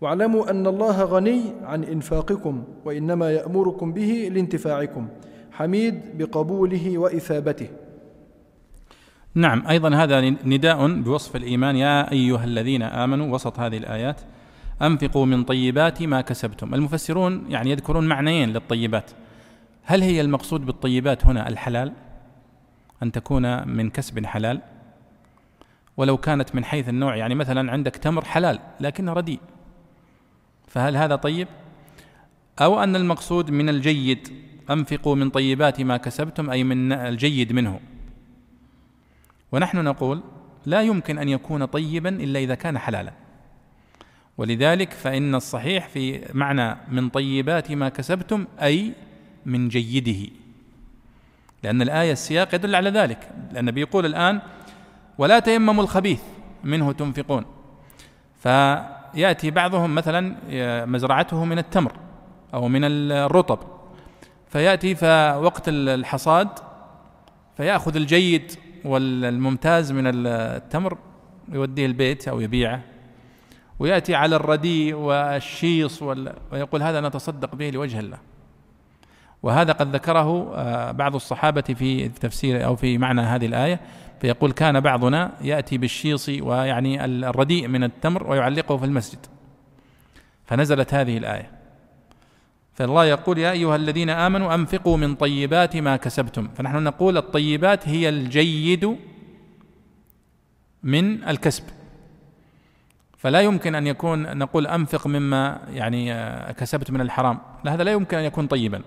واعلموا أن الله غني عن إنفاقكم وإنما يأمركم به لانتفاعكم. حميد بقبوله وإثابته. نعم أيضا هذا نداء بوصف الإيمان. يا أيها الذين آمنوا وسط هذه الآيات أنفقوا من طيبات ما كسبتم. المفسرون يعني يذكرون معنيين للطيبات. هل هي المقصود بالطيبات هنا الحلال؟ أن تكون من كسب حلال؟ ولو كانت من حيث النوع يعني مثلا عندك تمر حلال لكنه رديء فهل هذا طيب؟ أو أن المقصود من الجيد أنفقوا من طيبات ما كسبتم أي من الجيد منه. ونحن نقول لا يمكن أن يكون طيبا إلا إذا كان حلالا. ولذلك فإن الصحيح في معنى من طيبات ما كسبتم أي من جيده. لأن الآية السياق يدل على ذلك. لأن بيقول الآن ولا تيمموا الخبيث منه تنفقون. فيأتي بعضهم مثلا مزرعته من التمر أو من الرطب. فيأتي فوقت الحصاد فيأخذ الجيد والممتاز من التمر يوديه البيت أو يبيعه ويأتي على الرديء والشيص ويقول هذا نتصدق به لوجه الله. وهذا قد ذكره آه، بعض الصحابة في تفسير أو في معنى هذه الآية فيقول كان بعضنا يأتي بالشيص ويعني الرديء من التمر ويعلقه في المسجد. فنزلت هذه الآية. فالله يقول يا أيها الذين آمنوا أنفقوا من طيبات ما كسبتم. فنحن نقول الطيبات هي الجيد من الكسب. فلا يمكن أن يكون نقول أنفق مما يعني آه، كسبت من الحرام. لا هذا لا يمكن أن يكون طيبا.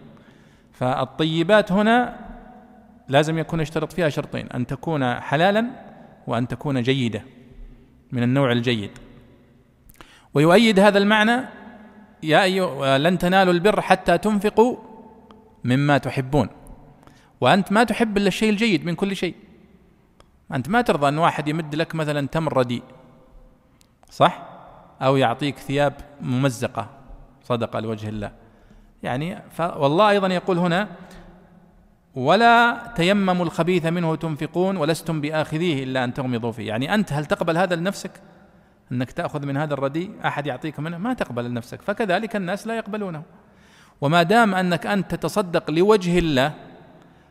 فالطيبات هنا لازم يكون يشترط فيها شرطين أن تكون حلالا وأن تكون جيدة من النوع الجيد. ويؤيد هذا المعنى يا أيها لن تنالوا البر حتى تنفقوا مما تحبون. وأنت ما تحب إلا الشيء الجيد من كل شيء. أنت ما ترضى أن واحد يمد لك مثلا تمر رديء صح؟ أو يعطيك ثياب ممزقة صدقة لوجه الله. يعني والله أيضا يقول هنا ولا تيمموا الخبيث منه تنفقون ولستم بآخذيه إلا أن تغمضوا فيه. يعني أنت هل تقبل هذا لنفسك؟ أنك تأخذ من هذا الرديء أحد يعطيك منه ما تقبل لنفسك. فكذلك الناس لا يقبلونه. وما دام أنك أنت تتصدق لوجه الله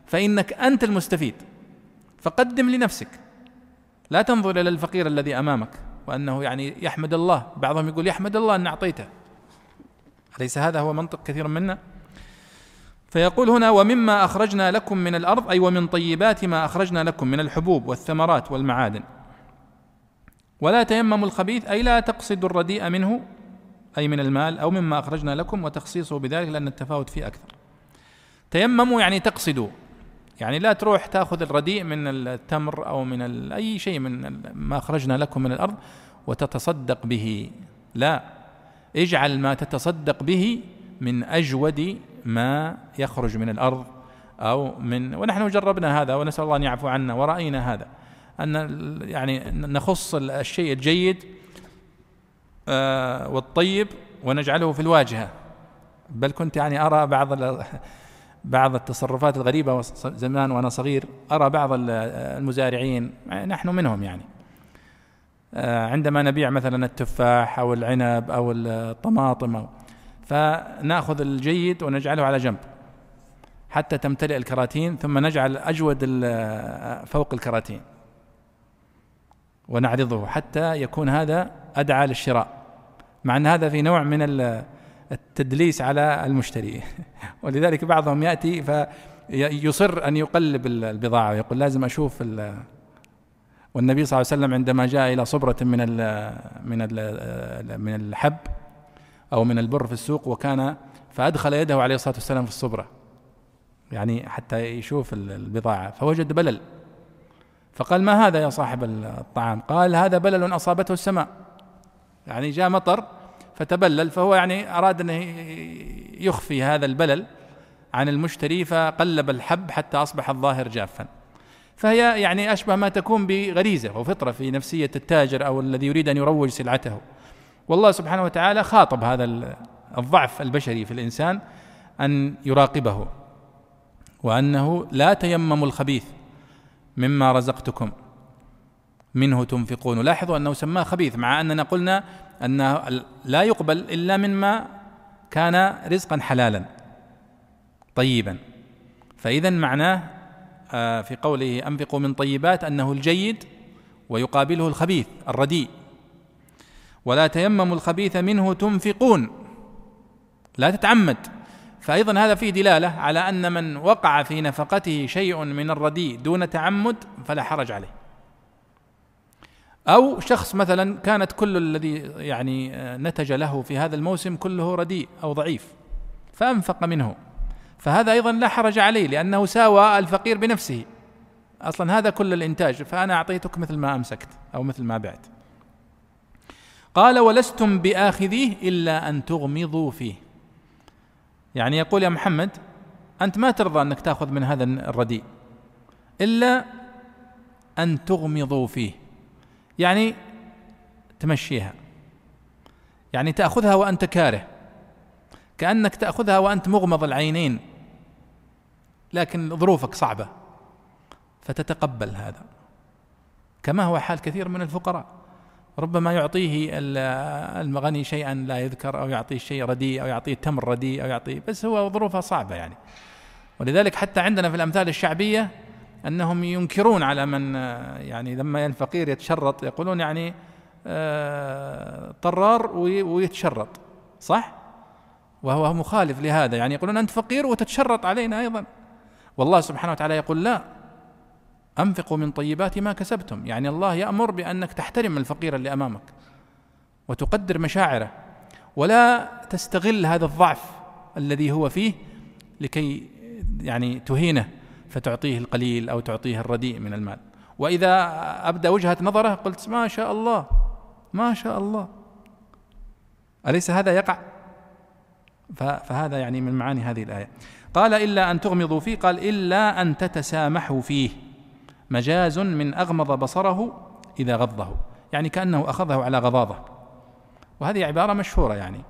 فإنك أنت المستفيد. فقدم لنفسك. لا تنظر إلى الفقير الذي أمامك وأنه يعني يحمد الله. بعضهم يقول يحمد الله أن أعطيته. أليس هذا هو منطق كثير منا؟ فيقول هنا ومما أخرجنا لكم من الأرض أي ومن طيبات ما أخرجنا لكم من الحبوب والثمرات والمعادن. ولا تيمموا الخبيث أي لا تقصدوا الرديء منه أي من المال أو مما أخرجنا لكم وتخصيصه بذلك لأن التفاوت فيه أكثر. تيمموا يعني تقصدوا. يعني لا تروح تأخذ الرديء من التمر أو من أي شيء من ما أخرجنا لكم من الأرض وتتصدق به. لا. اجعل ما تتصدق به من أجود ما يخرج من الأرض أو من ونحن جربنا هذا ونسأل الله أن يعفو عنا ورأينا هذا. أن يعني نخص الشيء الجيد آه، والطيب ونجعله في الواجهة. بل كنت يعني أرى بعض بعض التصرفات الغريبة زمان وأنا صغير أرى بعض المزارعين نحن منهم يعني. آه، عندما نبيع مثلا التفاح أو العنب أو الطماطم أو فنأخذ الجيد ونجعله على جنب حتى تمتلئ الكراتين ثم نجعل أجود فوق الكراتين. ونعرضه حتى يكون هذا أدعى للشراء. مع أن هذا في نوع من التدليس على المشتري. ولذلك بعضهم يأتي فيصر أن يقلب البضاعة ويقول لازم أشوف والنبي صلى الله عليه وسلم عندما جاء إلى صبرة من من من الحب أو من البر في السوق وكان فأدخل يده عليه الصلاة والسلام في الصبرة. يعني حتى يشوف البضاعة. فوجد بلل. فقال ما هذا يا صاحب الطعام؟ قال هذا بلل أصابته السماء. يعني جاء مطر فتبلل فهو يعني أراد أن يخفي هذا البلل عن المشتري فقلب الحب حتى أصبح الظاهر جافا. فهي يعني أشبه ما تكون بغريزة وفطرة في نفسية التاجر أو الذي يريد أن يروج سلعته. والله سبحانه وتعالى خاطب هذا الضعف البشري في الإنسان أن يراقبه وأنه لا تيمموا الخبيث. مما رزقتكم. منه تنفقون. لاحظوا أنه سماه خبيث مع أننا قلنا أنه لا يقبل إلا مما كان رزقا حلالا طيبا. فإذا معناه آه، في قوله أنفقوا من طيبات أنه الجيد ويقابله الخبيث الرديء. ولا تيمموا الخبيث منه تنفقون. لا تتعمد. فأيضا هذا فيه دلالة على أن من وقع في نفقته شيء من الرديء دون تعمد فلا حرج عليه. أو شخص مثلا كانت كل الذي يعني نتج له في هذا الموسم كله رديء أو ضعيف فأنفق منه. فهذا أيضا لا حرج عليه لأنه ساوى الفقير بنفسه. أصلا هذا كل الإنتاج فأنا أعطيتك مثل ما أمسكت أو مثل ما بعت. قال ولستم بآخذيه إلا أن تغمضوا فيه. يعني يقول يا محمد أنت ما ترضى أنك تأخذ من هذا الرديء إلا أن تغمضوا فيه يعني تمشيها يعني تأخذها وأنت كاره كأنك تأخذها وأنت مغمض العينين لكن ظروفك صعبة فتتقبل هذا كما هو حال كثير من الفقراء. ربما يعطيه المغني شيئا لا يذكر أو يعطيه شيء رديء أو يعطيه تمر رديء أو يعطيه بس هو ظروفها صعبة يعني ولذلك حتى عندنا في الأمثال الشعبية أنهم ينكرون على من يعني لما الفقير يتشرط يقولون يعني آه، طرار ويتشرط صح؟ وهو مخالف لهذا يعني يقولون أنت فقير وتتشرط علينا أيضا والله سبحانه وتعالى يقول لا أنفقوا من طيبات ما كسبتم. يعني الله يأمر بأنك تحترم الفقير اللي أمامك وتقدر مشاعره ولا تستغل هذا الضعف الذي هو فيه لكي يعني تهينه فتعطيه القليل أو تعطيه الرديء من المال. وإذا ابدى وجهة نظره قلت ما شاء الله ما شاء الله. أليس هذا يقع؟ فهذا يعني من معاني هذه الآية. قال إلا أن تغمضوا فيه قال إلا أن تتسامحوا فيه. مجاز من أغمض بصره إذا غضه يعني كأنه أخذه على غضاضة. وهذه عبارة مشهورة يعني.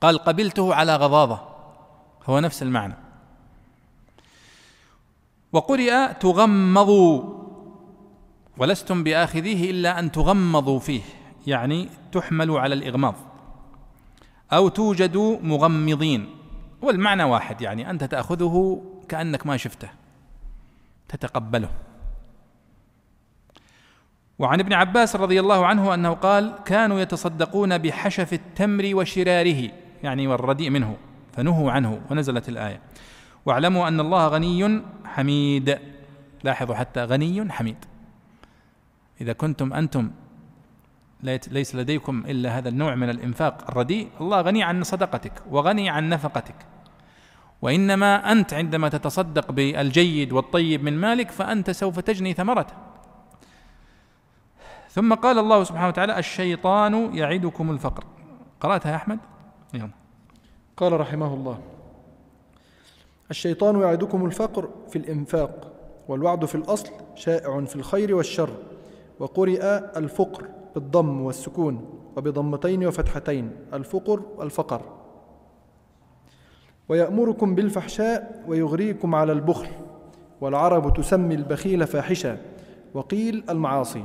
قال قبلته على غضاضة. هو نفس المعنى. وقرئ تغمضوا ولستم بآخذيه إلا أن تغمضوا فيه يعني تحملوا على الإغماض. أو توجدوا مغمضين. والمعنى واحد يعني أنت تأخذه كأنك ما شفته. تتقبله. وعن ابن عباس رضي الله عنه أنه قال كانوا يتصدقون بحشف التمر وشراره. يعني والرديء منه فنهوا عنه ونزلت الآية. واعلموا أن الله غني حميد. لاحظوا حتى غني حميد. إذا كنتم أنتم ليس لديكم إلا هذا النوع من الإنفاق الرديء الله غني عن صدقتك وغني عن نفقتك. وإنما أنت عندما تتصدق بالجيد والطيب من مالك فأنت سوف تجني ثمرته. ثم قال الله سبحانه وتعالى الشيطان يعدكم الفقر. قرأتها يا أحمد؟ يلا. قال رحمه الله الشيطان يعدكم الفقر في الإنفاق والوعد في الأصل شائع في الخير والشر وقرئ الفقر بالضم والسكون وبضمتين وفتحتين الفقر الفقر ويأمركم بالفحشاء ويغريكم على البخل والعرب تسمي البخيل فاحشة وقيل المعاصي.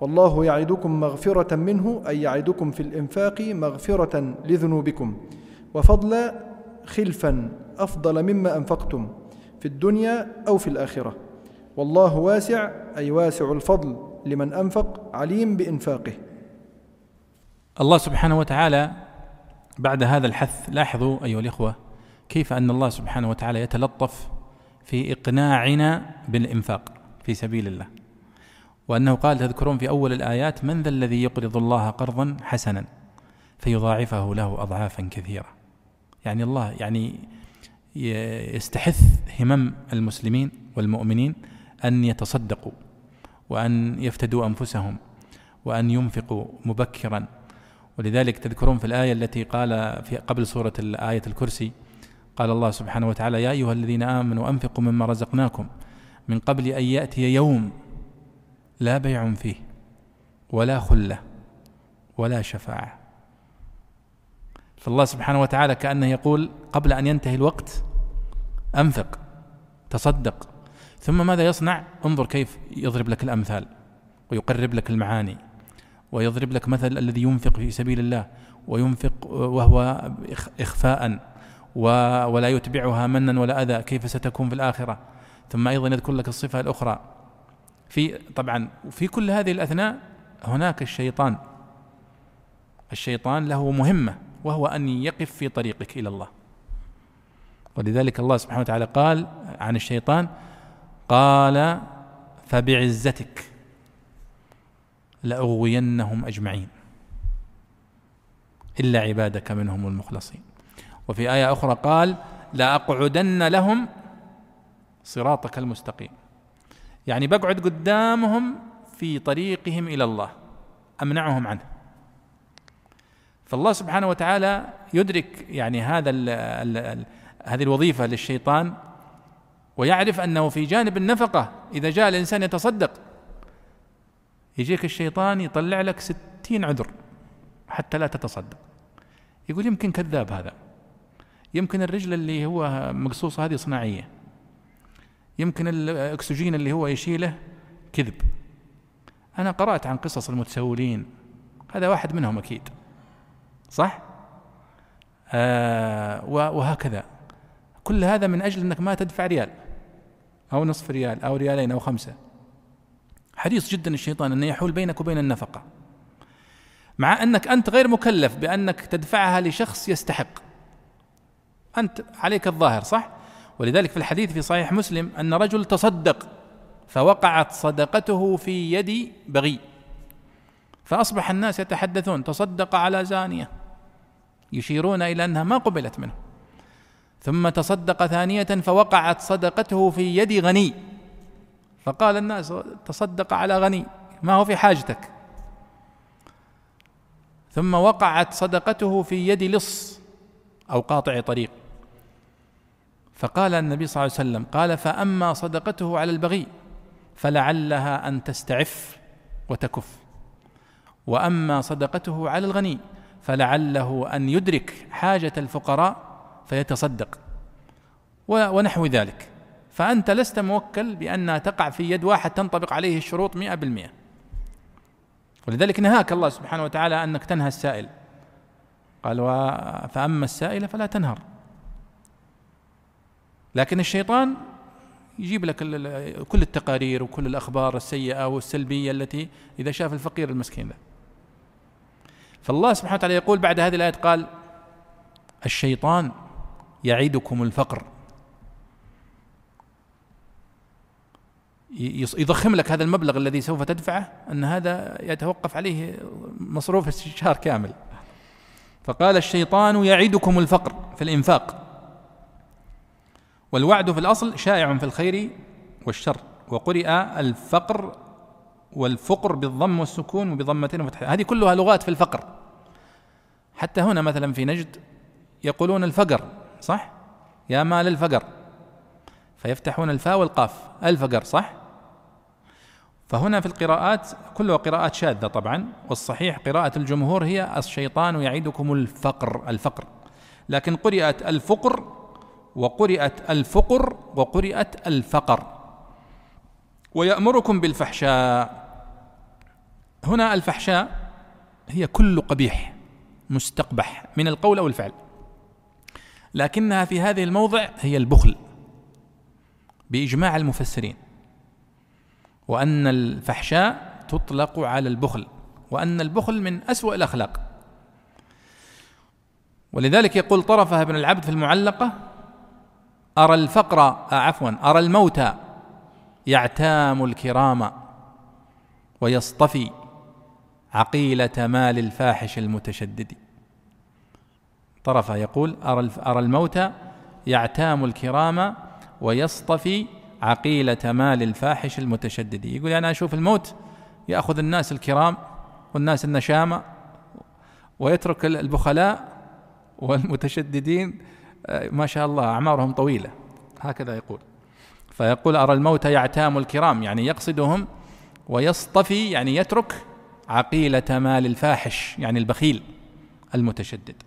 والله يعدكم مغفرة منه أي يعدكم في الإنفاق مغفرة لذنوبكم. وفضلا خلفا أفضل مما أنفقتم في الدنيا أو في الآخرة. والله واسع أي واسع الفضل لمن أنفق عليم بإنفاقه. الله سبحانه وتعالى بعد هذا الحث لاحظوا أيها الإخوة كيف أن الله سبحانه وتعالى يتلطف في إقناعنا بالإنفاق في سبيل الله. وأنه قال تذكرون في أول الآيات من ذا الذي يقرض الله قرضا حسنا فيضاعفه له أضعافا كثيرة. يعني الله يعني يستحث همم المسلمين والمؤمنين أن يتصدقوا وأن يفتدوا أنفسهم وأن ينفقوا مبكرا. ولذلك تذكرون في الآية التي قال في قبل سورة آية الكرسي قال الله سبحانه وتعالى يا أيها الذين آمنوا أنفقوا مما رزقناكم من قبل أن يأتي يوم لا بيع فيه ولا خلة ولا شفاعة. فالله سبحانه وتعالى كأنه يقول قبل أن ينتهي الوقت أنفق تصدق ثم ماذا يصنع؟ انظر كيف يضرب لك الأمثال ويقرب لك المعاني ويضرب لك مثل الذي ينفق في سبيل الله وينفق وهو إخفاء ولا يتبعها منا ولا أذى كيف ستكون في الآخرة؟ ثم أيضا يذكر لك الصفة الأخرى. في طبعا في كل هذه الأثناء هناك الشيطان. الشيطان له مهمة وهو أن يقف في طريقك إلى الله. ولذلك الله سبحانه وتعالى قال عن الشيطان قال فبعزتك لأغوينهم أجمعين إلا عبادك منهم المخلصين. وفي آية أخرى قال لأقعدن لهم صراطك المستقيم. يعني بقعد قدامهم في طريقهم إلى الله أمنعهم عنه. فالله سبحانه وتعالى يدرك يعني هذا ال ال ال هذه الوظيفة للشيطان ويعرف أنه في جانب النفقة إذا جاء الإنسان يتصدق يجيك الشيطان يطلع لك ستين عذر حتى لا تتصدق. يقول يمكن كذاب هذا. يمكن الرجل اللي هو مقصوص هذه صناعية. يمكن الأكسجين اللي هو يشيله كذب. أنا قرأت عن قصص المتسولين. هذا واحد منهم أكيد. صح؟ آه وهكذا. كل هذا من أجل أنك ما تدفع ريال أو نصف ريال أو ريالين أو خمسة. حريص جدا الشيطان أنه يحول بينك وبين النفقة. مع أنك أنت غير مكلف بأنك تدفعها لشخص يستحق. أنت عليك الظاهر صح؟ ولذلك في الحديث في صحيح مسلم أن رجل تصدق فوقعت صدقته في يد بغي فأصبح الناس يتحدثون تصدق على زانية يشيرون إلى أنها ما قبلت منه ثم تصدق ثانية فوقعت صدقته في يد غني فقال الناس تصدق على غني ما هو في حاجتك؟ ثم وقعت صدقته في يد لص أو قاطع طريق. فقال النبي صلى الله عليه وسلم قال فأما صدقته على البغي فلعلها أن تستعف وتكف. وأما صدقته على الغني فلعله أن يدرك حاجة الفقراء فيتصدق. ونحو ذلك. فأنت لست موكل بأنها تقع في يد واحد تنطبق عليه الشروط مئة بالمئة. ولذلك نهاك الله سبحانه وتعالى أنك تنهى السائل. قال فأما السائل فلا تنهر. لكن الشيطان يجيب لك كل التقارير وكل الأخبار السيئة والسلبية التي إذا شاف الفقير المسكين ذا فالله سبحانه وتعالى يقول بعد هذه الآية قال الشيطان يعدكم الفقر. يضخم لك هذا المبلغ الذي سوف تدفعه أن هذا يتوقف عليه مصروف الشهر كامل. فقال الشيطان يعدكم الفقر في الإنفاق. والوعد في الأصل شائع في الخير والشر وقرئ الفقر والفقر بالضم والسكون وبضمتين وفتح. هذه كلها لغات في الفقر. حتى هنا مثلا في نجد يقولون الفقر صح؟ يا مال الفقر. فيفتحون الفاء والقاف. الفقر صح؟ فهنا في القراءات كلها قراءات شاذة طبعا والصحيح قراءة الجمهور هي الشيطان يعيدكم الفقر الفقر. لكن قرأت الفقر وقرأت الفقر وقرأت الفقر. ويأمركم بالفحشاء. هنا الفحشاء هي كل قبيح مستقبح من القول أو الفعل. لكنها في هذه الموضع هي البخل بإجماع المفسرين. وأن الفحشاء تطلق على البخل وأن البخل من أسوأ الأخلاق. ولذلك يقول طرفه ابن العبد في المعلقة أرى الفقر آه عفوا أرى الموت يعتام الكرام ويصطفي عقيلة مال الفاحش المتشدد. طرفه يقول أرى أرى الموت يعتام الكرام ويصطفي عقيلة مال الفاحش المتشدد. يقول أنا أشوف الموت يأخذ الناس الكرام والناس النشامة ويترك البخلاء والمتشددين ما شاء الله أعمارهم طويلة. هكذا يقول. فيقول أرى الموت يعتام الكرام. يعني يقصدهم ويصطفي يعني يترك عقيلة مال الفاحش يعني البخيل المتشدد.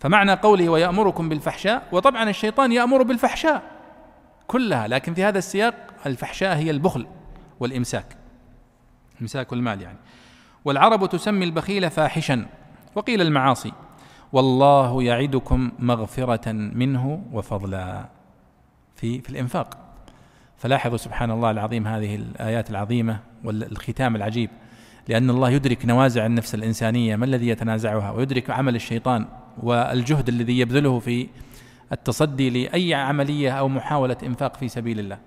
فمعنى قوله ويأمركم بالفحشاء وطبعا الشيطان يأمر بالفحشاء كلها لكن في هذا السياق الفحشاء هي البخل والإمساك إمساك المال يعني. والعرب تسمي البخيل فاحشا وقيل المعاصي. والله يعدكم مغفرة منه وفضلا. في في الإنفاق. فلاحظوا سبحان الله العظيم هذه الآيات العظيمة والختام العجيب. لأن الله يدرك نوازع النفس الإنسانية ما الذي يتنازعها؟ ويدرك عمل الشيطان والجهد الذي يبذله في التصدي لأي عملية أو محاولة إنفاق في سبيل الله.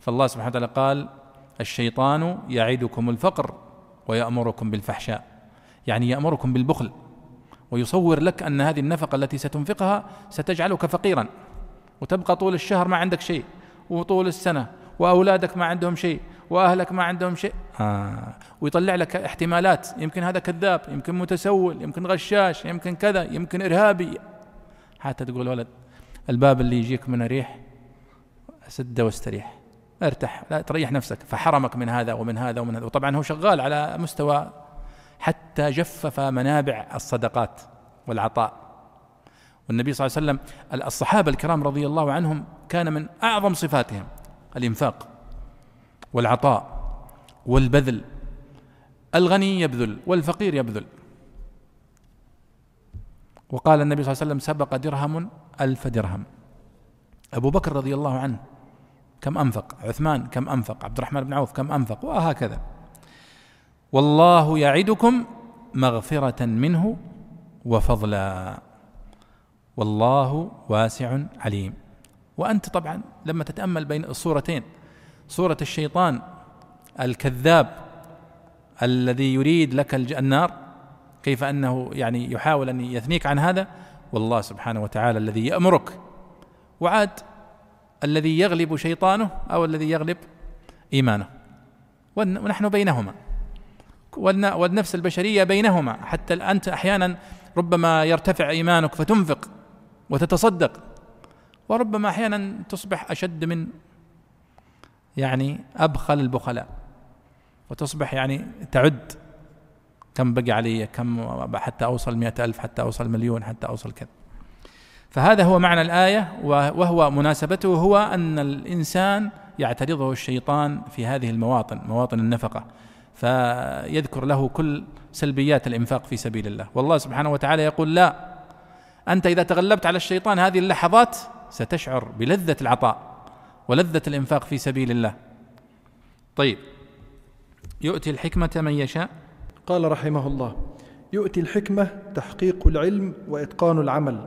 فالله سبحانه وتعالى قال الشيطان يعدكم الفقر ويأمركم بالفحشاء. يعني يأمركم بالبخل. ويصور لك أن هذه النفقة التي ستنفقها ستجعلك فقيرا. وتبقى طول الشهر ما عندك شيء وطول السنة وأولادك ما عندهم شيء وأهلك ما عندهم شيء. آه. ويطلع لك احتمالات. يمكن هذا كذاب يمكن متسول يمكن غشاش يمكن كذا يمكن إرهابي. حتى تقول ولد الباب اللي يجيك من ريح سده واستريح. ارتاح لا تريح نفسك. فحرمك من هذا ومن هذا ومن هذا. وطبعا هو شغال على مستوى حتى جفف منابع الصدقات والعطاء. والنبي صلى الله عليه وسلم الصحابة الكرام رضي الله عنهم كان من أعظم صفاتهم الإنفاق والعطاء والبذل. الغني يبذل والفقير يبذل. وقال النبي صلى الله عليه وسلم سبق درهم ألف درهم. أبو بكر رضي الله عنه كم أنفق؟ عثمان كم أنفق؟ عبد الرحمن بن عوف كم أنفق؟ وهكذا. والله يعدكم مغفرة منه وفضلا. والله واسع عليم. وأنت طبعا لما تتأمل بين الصورتين صورة الشيطان الكذاب الذي يريد لك النار كيف أنه يعني يحاول أن يثنيك عن هذا؟ والله سبحانه وتعالى الذي يأمرك. وعاد الذي يغلب شيطانه أو الذي يغلب إيمانه. ونحن بينهما. والنفس البشرية بينهما. حتى انت أحيانا ربما يرتفع إيمانك فتنفق وتتصدق وربما أحيانا تصبح أشد من يعني أبخل البخلاء وتصبح يعني تعد. كم بقي علي؟ كم حتى أوصل مئة ألف حتى أوصل مليون حتى أوصل كذا. فهذا هو معنى الآية وهو مناسبته هو أن الإنسان يعترضه الشيطان في هذه المواطن مواطن النفقة. فيذكر له كل سلبيات الإنفاق في سبيل الله. والله سبحانه وتعالى يقول لا أنت إذا تغلبت على الشيطان هذه اللحظات ستشعر بلذة العطاء ولذة الإنفاق في سبيل الله. طيب يؤتي الحكمة من يشاء. قال رحمه الله يؤتي الحكمة تحقيق العلم وإتقان العمل.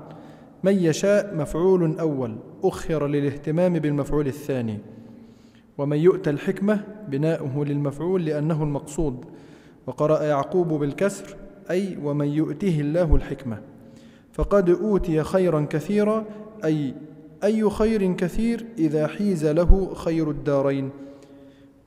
من يشاء مفعول أول أخر للاهتمام بالمفعول الثاني. ومن يؤتى الحكمة بناؤه للمفعول لأنه المقصود. وقرأ يعقوب بالكسر أي ومن يؤته الله الحكمة. فقد أوتي خيرا كثيرا أي أي خير كثير إذا حيز له خير الدارين.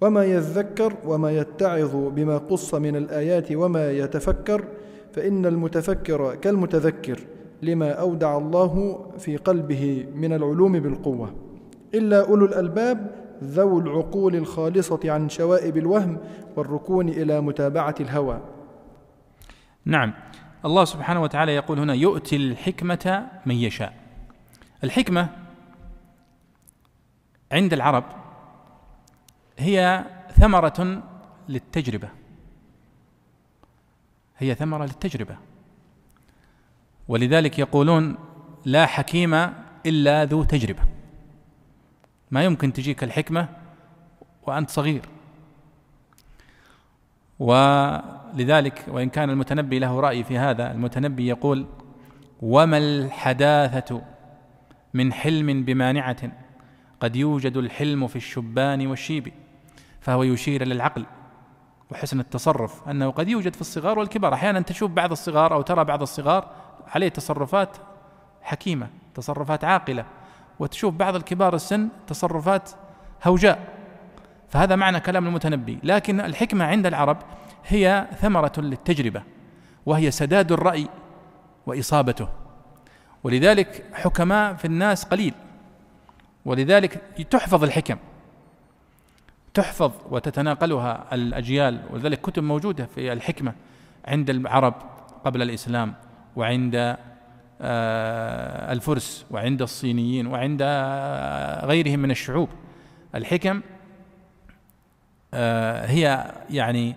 وما يذكر وما يتعظ بما قص من الآيات وما يتفكر فإن المتفكر كالمتذكر لما أودع الله في قلبه من العلوم بالقوة. إلا أولو الألباب ذو العقول الخالصة عن شوائب الوهم والركون إلى متابعة الهوى. نعم. الله سبحانه وتعالى يقول هنا يؤتي الحكمة من يشاء. الحكمة عند العرب هي ثمرة للتجربة. هي ثمرة للتجربة. ولذلك يقولون لا حكيم إلا ذو تجربة. ما يمكن تجيك الحكمة وأنت صغير. ولذلك وإن كان المتنبي له رأي في هذا المتنبي يقول وما الحداثة من حلم بمانعة؟ قد يوجد الحلم في الشبان والشيب فهو يشير للعقل وحسن التصرف. أنه قد يوجد في الصغار والكبار. أحيانا تشوف بعض الصغار أو ترى بعض الصغار عليه تصرفات حكيمة تصرفات عاقلة. وتشوف بعض الكبار السن تصرفات هوجاء. فهذا معنى كلام المتنبي. لكن الحكمة عند العرب هي ثمرة للتجربة وهي سداد الرأي وإصابته. ولذلك حكماء في الناس قليل ولذلك تحفظ الحكم تحفظ وتتناقلها الأجيال. ولذلك كتب موجودة في الحكمة عند العرب قبل الإسلام وعند الفرس وعند الصينيين وعند آه، غيرهم من الشعوب. الحكم آه، هي يعني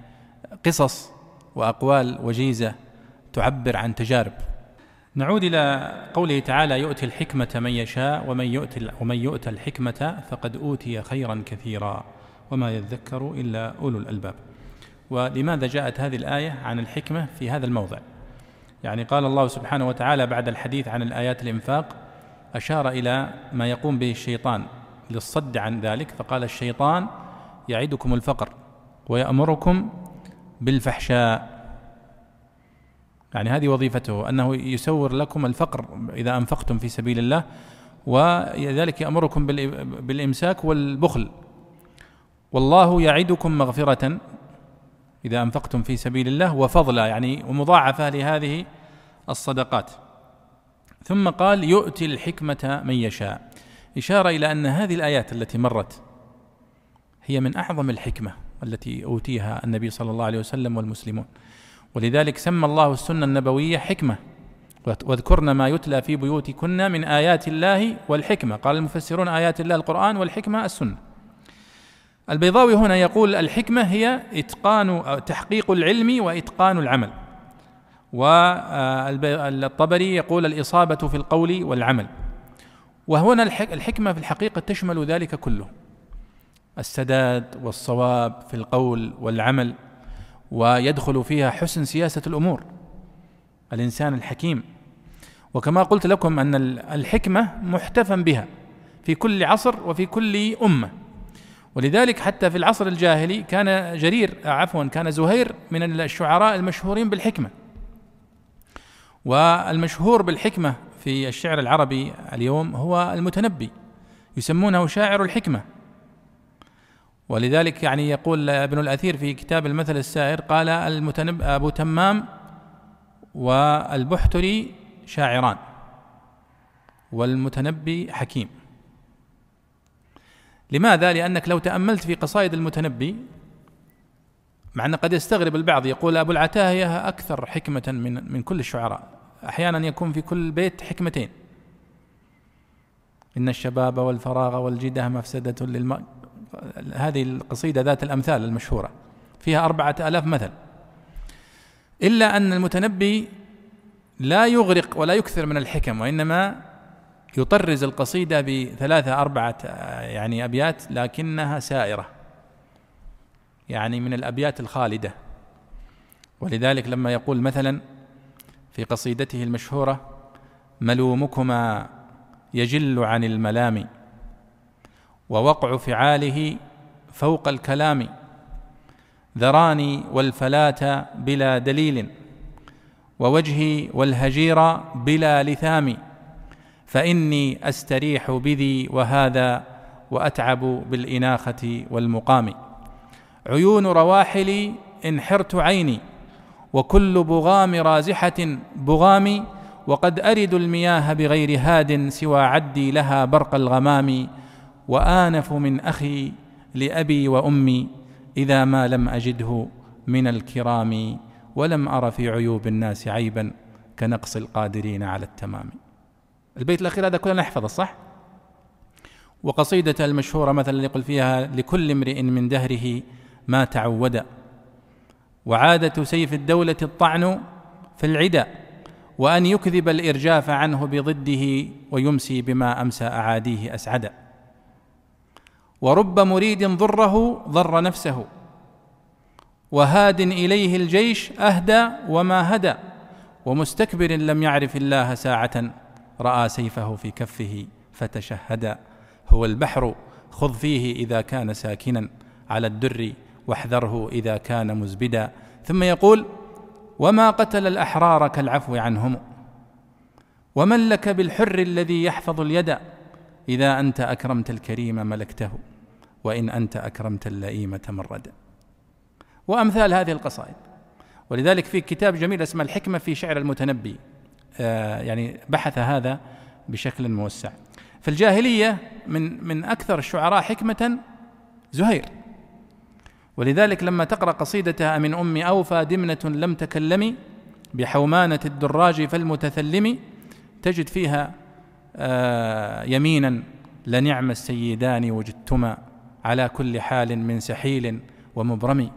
قصص وأقوال وجيزة تعبر عن تجارب. نعود إلى قوله تعالى يؤتي الحكمة من يشاء ومن يؤتي ومن يؤتى الحكمة فقد أوتي خيرا كثيرا وما يذكر إلا أولو الألباب. ولماذا جاءت هذه الآية عن الحكمة في هذا الموضع؟ يعني قال الله سبحانه وتعالى بعد الحديث عن الآيات الإنفاق أشار إلى ما يقوم به الشيطان للصد عن ذلك فقال الشيطان يعدكم الفقر ويأمركم بالفحشاء. يعني هذه وظيفته أنه يسور لكم الفقر إذا أنفقتم في سبيل الله وذلك يأمركم بالإمساك والبخل. والله يعدكم مغفرة إذا أنفقتم في سبيل الله وفضلا يعني ومضاعفة لهذه الصدقات. ثم قال يؤتي الحكمة من يشاء. إشارة إلى أن هذه الآيات التي مرت هي من أعظم الحكمة التي أوتيها النبي صلى الله عليه وسلم والمسلمون. ولذلك سمى الله السنة النبوية حكمة. واذكرن ما يتلى في بيوتكن من آيات الله والحكمة. قال المفسرون آيات الله القرآن والحكمة السنة. البيضاوي هنا يقول الحكمة هي إتقان تحقيق العلم وإتقان العمل. والطبري يقول الإصابة في القول والعمل. وهنا الحكمة في الحقيقة تشمل ذلك كله. السداد والصواب في القول والعمل ويدخل فيها حسن سياسة الأمور. الإنسان الحكيم. وكما قلت لكم أن الحكمة محتفى بها في كل عصر وفي كل أمة. ولذلك حتى في العصر الجاهلي كان جرير عفوا كان زهير من الشعراء المشهورين بالحكمة. والمشهور بالحكمة في الشعر العربي اليوم هو المتنبي يسمونه شاعر الحكمة. ولذلك يعني يقول ابن الأثير في كتاب المثل السائر قال المتنب أبو تمام والبحتري شاعران والمتنبي حكيم. لماذا؟ لأنك لو تأملت في قصائد المتنبي مع أن قد يستغرب البعض يقول أبو العتاهية أكثر حكمة من من كل الشعراء. أحيانا يكون في كل بيت حكمتين. إن الشباب والفراغ والجدة مفسدة للم هذه القصيدة ذات الأمثال المشهورة فيها أربعة آلاف مثل. إلا أن المتنبي لا يغرق ولا يكثر من الحكم وإنما يطرز القصيدة بثلاثة أربعة يعني أبيات لكنها سائرة. يعني من الأبيات الخالدة. ولذلك لما يقول مثلا في قصيدته المشهورة ملومكما يجل عن الملام ووقع فعاله فوق الكلام ذراني والفلاة بلا دليل ووجهي والهجير بلا لثام. فإني أستريح بذي وهذا وأتعب بالإناخة والمقام. عيون رواحلي انحرت عيني وكل بغام رازحة بغامي وقد أرد المياه بغير هاد سوى عدي لها برق الغمام وآنف من أخي لأبي وأمي إذا ما لم أجده من الكرام ولم أر في عيوب الناس عيبا كنقص القادرين على التمام. البيت الأخير هذا كلنا نحفظه صح؟ وقصيدة المشهورة مثلا يقول فيها لكل امرئ من دهره ما تعود وعادة سيف الدولة الطعن في العدا وأن يكذب الإرجاف عنه بضده ويمسي بما أمسى أعاديه أسعدا ورب مريد ضره ضر نفسه وهاد إليه الجيش أهدى وما هدى ومستكبر لم يعرف الله ساعة رأى سيفه في كفه فتشهدا هو البحر خذ فيه إذا كان ساكنا على الدر واحذره إذا كان مزبدا. ثم يقول وما قتل الأحرار كالعفو عنهم؟ ومن لك بالحر الذي يحفظ اليد؟ إذا أنت أكرمت الكريم ملكته وإن أنت أكرمت اللئيم تمردا وأمثال هذه القصائد. ولذلك في كتاب جميل اسمه الحكمة في شعر المتنبي. يعني بحث هذا بشكل موسع. في الجاهلية من من أكثر الشعراء حكمة زهير. ولذلك لما تقرأ قصيدته من أم أوفى دمنة لم تكلمي بحومانة الدراج فالمتثلم تجد فيها آه يمينا لنعم السيدان وجدتما على كل حال من سحيل ومبرم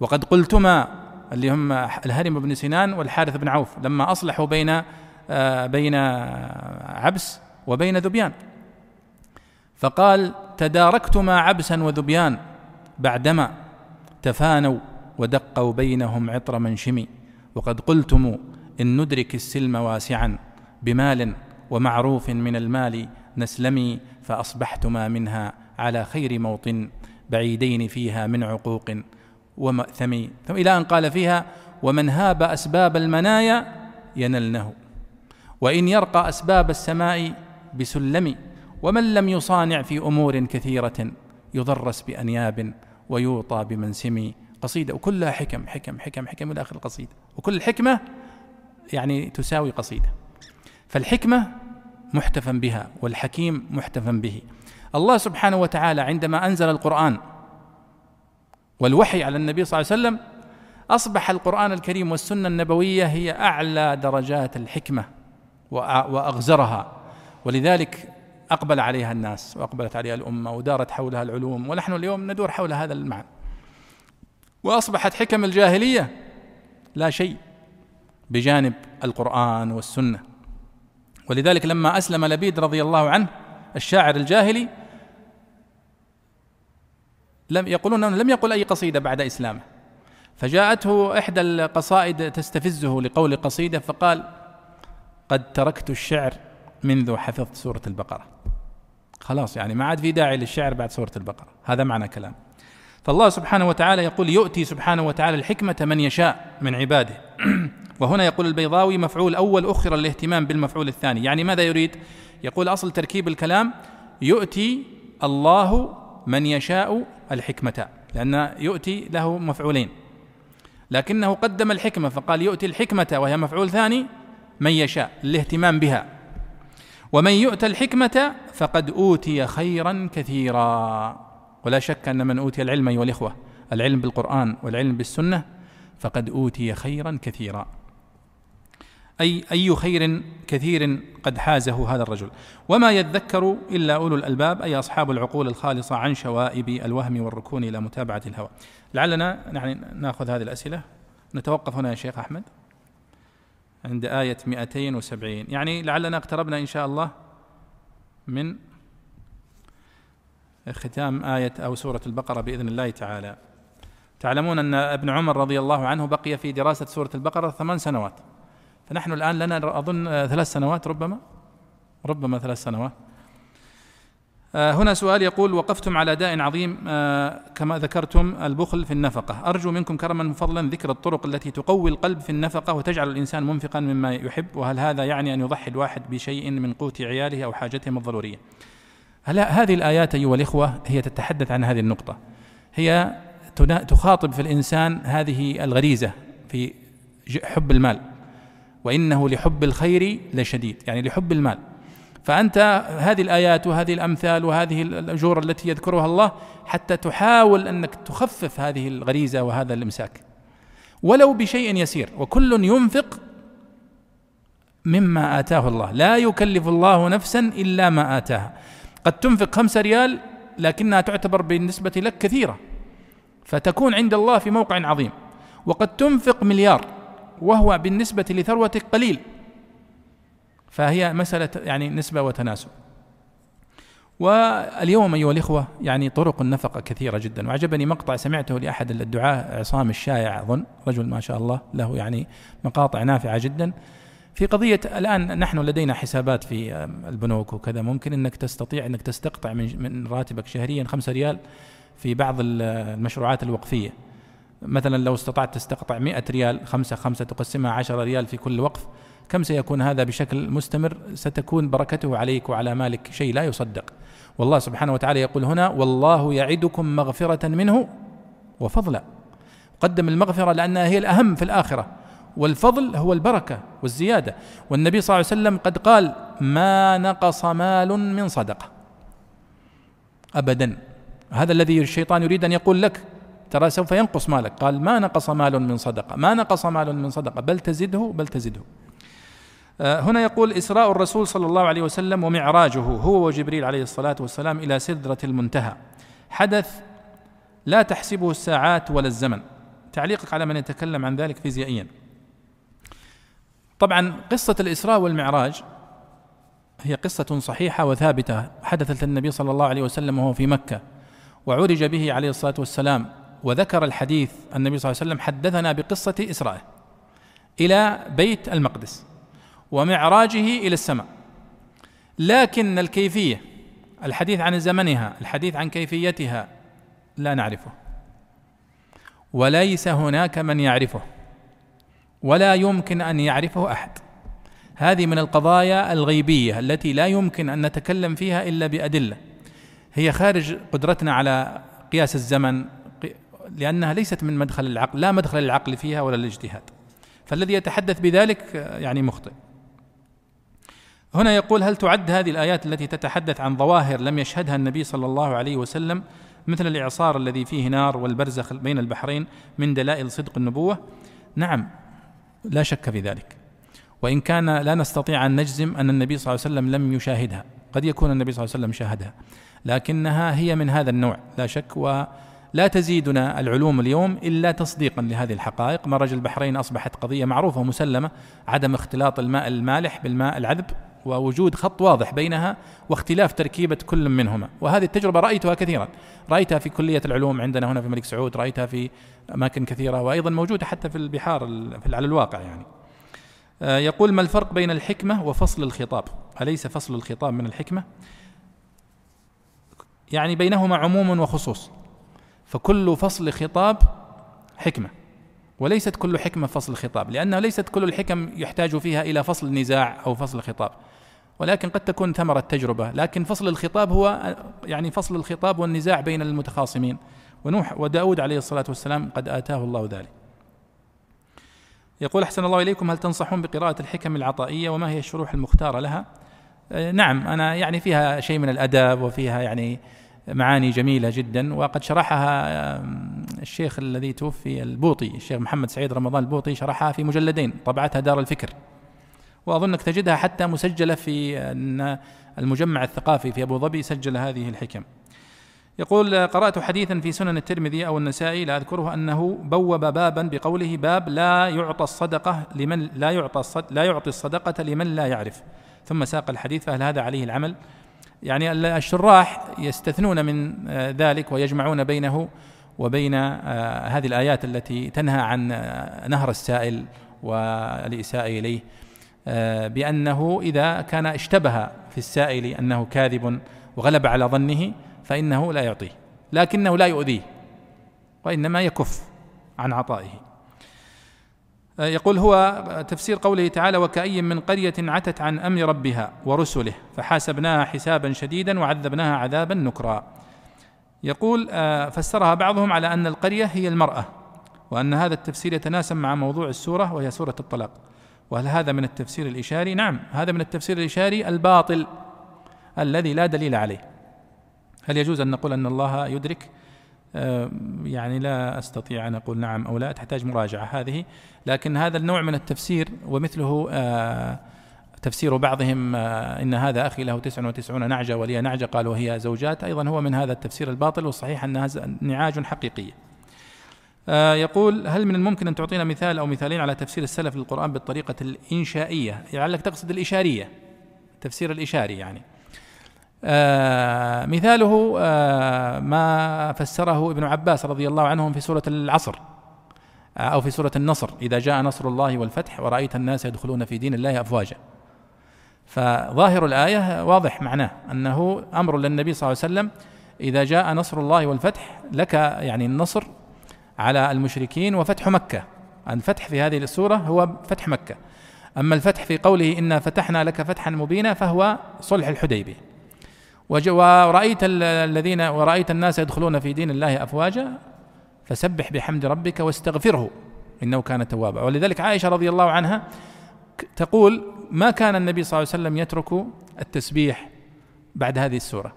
وقد قلتما اللي هم الهرم بن سنان والحارث بن عوف لما أصلحوا بين آه بين عبس وبين ذبيان. فقال تداركتما عبسا وذبيان بعدما تفانوا ودقوا بينهم عطر منشم وقد قلتم إن ندرك السلم واسعا بمال ومعروف من المال نسلمي فأصبحتما منها على خير موطن بعيدين فيها من عقوق ومأثم ثم إلى أن قال فيها ومن هاب أسباب المنايا ينلنه وإن يرقى أسباب السماء بسلم ومن لم يصانع في أمور كثيرة يضرس بأنياب ويوطى بمنسم. قصيدة وكلها حكم حكم حكم حكم إلى آخر القصيدة. وكل الحكمة يعني تساوي قصيدة. فالحكمة محتفا بها والحكيم محتفا به. الله سبحانه وتعالى عندما أنزل القرآن والوحي على النبي صلى الله عليه وسلم أصبح القرآن الكريم والسنة النبوية هي أعلى درجات الحكمة وأغزرها. ولذلك أقبل عليها الناس وأقبلت عليها الأمة ودارت حولها العلوم ونحن اليوم ندور حول هذا المعنى. وأصبحت حكم الجاهلية لا شيء بجانب القرآن والسنة. ولذلك لما أسلم لبيد رضي الله عنه الشاعر الجاهلي لم يقولون أنه لم يقل أي قصيدة بعد إسلامه. فجاءته إحدى القصائد تستفزه لقول قصيدة فقال قد تركت الشعر منذ حفظت سورة البقرة. خلاص يعني ما عاد في داعي للشعر بعد سورة البقرة. هذا معنى كلام فالله سبحانه وتعالى يقول يؤتي سبحانه وتعالى الحكمة من يشاء من عباده. وهنا يقول البيضاوي مفعول أول أخر الاهتمام بالمفعول الثاني. يعني ماذا يريد؟ يقول أصل تركيب الكلام يؤتي الله من يشاء الحكمة لأن يؤتي له مفعولين. لكنه قدم الحكمة فقال يؤتي الحكمة وهي مفعول ثاني من يشاء الاهتمام بها. ومن يؤتى الحكمة فقد أوتي خيرا كثيرا. ولا شك أن من أوتي العلم أيها الإخوة العلم بالقرآن والعلم بالسنة فقد أوتي خيرا كثيرا. أي أي خير كثير قد حازه هذا الرجل. وما يذكر إلا أولو الألباب أي أصحاب العقول الخالصة عن شوائب الوهم والركون إلى متابعة الهوى. لعلنا يعني نأخذ هذه الأسئلة. نتوقف هنا يا شيخ أحمد. عند آية 270 يعني لعلنا اقتربنا إن شاء الله من ختام آية أو سورة البقرة بإذن الله تعالى. تعلمون أن ابن عمر رضي الله عنه بقي في دراسة سورة البقرة ثمان سنوات. فنحن الآن لنا أظن ثلاث سنوات ربما. ربما ثلاث سنوات. آه، هنا سؤال يقول وقفتم على داء عظيم آه، كما ذكرتم البخل في النفقة. أرجو منكم كرما فضلا ذكر الطرق التي تقوي القلب في النفقة وتجعل الإنسان منفقا مما يحب وهل هذا يعني أن يضحي الواحد بشيء من قوت عياله أو حاجتهم الضرورية؟ هل هذه الآيات أيها الإخوة هي تتحدث عن هذه النقطة؟ هي تخاطب في الإنسان هذه الغريزة في حب المال. وإنه لحب الخير لشديد يعني لحب المال. فأنت هذه الآيات وهذه الأمثال وهذه الأجور التي يذكرها الله حتى تحاول أنك تخفف هذه الغريزة وهذا الإمساك. ولو بشيء يسير وكل ينفق مما آتاه الله. لا يكلف الله نفسا إلا ما آتاها. قد تنفق خمسة ريال لكنها تعتبر بالنسبة لك كثيرة. فتكون عند الله في موقع عظيم. وقد تنفق مليار. وهو بالنسبة لثروتك قليل. فهي مسألة يعني نسبة وتناسب. واليوم أيها الإخوة يعني طرق النفقة كثيرة جدا. وعجبني مقطع سمعته لأحد الدعاة عصام الشايع أظن رجل ما شاء الله له يعني مقاطع نافعة جدا. في قضية الآن نحن لدينا حسابات في البنوك وكذا. ممكن أنك تستطيع أنك تستقطع من من راتبك شهريا خمسة ريال في بعض المشروعات الوقفية. مثلا لو استطعت تستقطع مئة ريال خمسة خمسة تقسمها عشرة ريال في كل وقف كم سيكون هذا بشكل مستمر؟ ستكون بركته عليك وعلى مالك شيء لا يصدق. والله سبحانه وتعالى يقول هنا والله يعدكم مغفرة منه وفضلا. قدم المغفرة لأنها هي الأهم في الآخرة والفضل هو البركة والزيادة. والنبي صلى الله عليه وسلم قد قال ما نقص مال من صدقة. أبدا. هذا الذي الشيطان يريد أن يقول لك ترى سوف ينقص مالك. قال ما نقص مال من صدقة. ما نقص مال من صدقة. بل تزده بل تزده. آه، هنا يقول إسراء الرسول صلى الله عليه وسلم ومعراجه هو وجبريل عليه الصلاة والسلام إلى سدرة المنتهى. حدث لا تحسبه الساعات ولا الزمن. تعليقك على من يتكلم عن ذلك فيزيائيا. طبعا قصة الإسراء والمعراج هي قصة صحيحة وثابتة. حدثت للنبي صلى الله عليه وسلم وهو في مكة. وعرج به عليه الصلاة والسلام. وذكر الحديث النبي صلى الله عليه وسلم حدثنا بقصة إسرائه إلى بيت المقدس ومعراجه إلى السماء. لكن الكيفية الحديث عن زمنها الحديث عن كيفيتها لا نعرفه. وليس هناك من يعرفه ولا يمكن أن يعرفه أحد. هذه من القضايا الغيبية التي لا يمكن أن نتكلم فيها إلا بأدلة. هي خارج قدرتنا على قياس الزمن لأنها ليست من مدخل العقل لا مدخل للعقل فيها ولا الاجتهاد فالذي يتحدث بذلك يعني مخطئ. هنا يقول هل تعد هذه الآيات التي تتحدث عن ظواهر لم يشهدها النبي صلى الله عليه وسلم مثل الإعصار الذي فيه نار والبرزخ بين البحرين من دلائل صدق النبوة؟ نعم لا شك في ذلك. وإن كان لا نستطيع أن نجزم أن النبي صلى الله عليه وسلم لم يشاهدها. قد يكون النبي صلى الله عليه وسلم شاهدها لكنها هي من هذا النوع لا شك ولا تزيدنا العلوم اليوم إلا تصديقا لهذه الحقائق. مرج البحرين أصبحت قضية معروفة ومسلمة عدم اختلاط الماء المالح بالماء العذب ووجود خط واضح بينها واختلاف تركيبة كل منهما. وهذه التجربة رأيتها كثيرا. رأيتها في كلية العلوم عندنا هنا في الملك سعود رأيتها في أماكن كثيرة وأيضا موجودة حتى في البحار على الواقع يعني. آه، يقول ما الفرق بين الحكمة وفصل الخطاب؟ أليس فصل الخطاب من الحكمة؟ يعني بينهما عموم وخصوص. فكل فصل خطاب حكمة وليست كل حكمة فصل الخطاب لأنها ليست كل الحكم يحتاج فيها إلى فصل النزاع أو فصل الخطاب ولكن قد تكون ثمرة تجربة لكن فصل الخطاب هو يعني فصل الخطاب والنزاع بين المتخاصمين ونوح وداود عليه الصلاة والسلام قد آتاه الله ذلك. يقول أحسن الله إليكم هل تنصحون بقراءة الحكم العطائية وما هي الشروح المختارة لها؟ آه، نعم أنا يعني فيها شيء من الأدب وفيها يعني معاني جميلة جدا وقد شرحها الشيخ الذي توفي البوطي الشيخ محمد سعيد رمضان البوطي شرحها في مجلدين طبعتها دار الفكر. وأظنك تجدها حتى مسجلة في المجمع الثقافي في أبو ظبي سجل هذه الحكم. يقول قرأت حديثا في سنن الترمذي أو النسائي لا أذكره أنه بوب بابا بقوله باب لا يعطى الصدقة لمن لا يعطى لا يعطي الصدقة لمن لا يعرف. ثم ساق الحديث فهل هذا عليه العمل؟ يعني الشراح يستثنون من آه، ذلك ويجمعون بينه وبين آه، هذه الآيات التي تنهى عن آه، نهر السائل والإساءة إليه بأنه إذا كان اشتبه في السائل أنه كاذب وغلب على ظنه فإنه لا يعطيه لكنه لا يؤذيه وإنما يكف عن عطائه. يقول هو تفسير قوله تعالى وكأي من قرية عتت عن أمر ربها ورسله فحاسبناها حسابا شديدا وعذبناها عذابا نكرا. يقول آه، فسرها بعضهم على أن القرية هي المرأة وأن هذا التفسير يتناسب مع موضوع السورة وهي سورة الطلاق. وهل هذا من التفسير الإشاري؟ نعم هذا من التفسير الإشاري الباطل الذي لا دليل عليه. هل يجوز أن نقول أن الله يدرك آه، يعني لا أستطيع أن أقول نعم أو لا تحتاج مراجعة هذه لكن هذا النوع من التفسير ومثله آه، تفسير بعضهم آه، إن هذا أخي له 99 نعجة ولي نعجة قال وهي زوجات أيضا هو من هذا التفسير الباطل والصحيح انها نعاج حقيقيه. يقول هل من الممكن أن تعطينا مثال أو مثالين على تفسير السلف للقرآن بالطريقة الإنشائية؟ لعلك تقصد الإشارية. التفسير الإشاري يعني. آه مثاله آه ما فسره ابن عباس رضي الله عنهم في سورة العصر آه أو في سورة النصر إذا جاء نصر الله والفتح ورأيت الناس يدخلون في دين الله أفواجا. فظاهر الآية واضح معناه أنه أمر للنبي صلى الله عليه وسلم إذا جاء نصر الله والفتح لك يعني النصر على المشركين وفتح مكة. الفتح في هذه السورة هو فتح مكة. أما الفتح في قوله إنا فتحنا لك فتحا مبينا فهو صلح الحديبية. ورأيت الذين ورأيت الناس يدخلون في دين الله أفواجا فسبح بحمد ربك واستغفره إنه كان توابا. ولذلك عائشة رضي الله عنها تقول ما كان النبي صلى الله عليه وسلم يترك التسبيح بعد هذه السورة.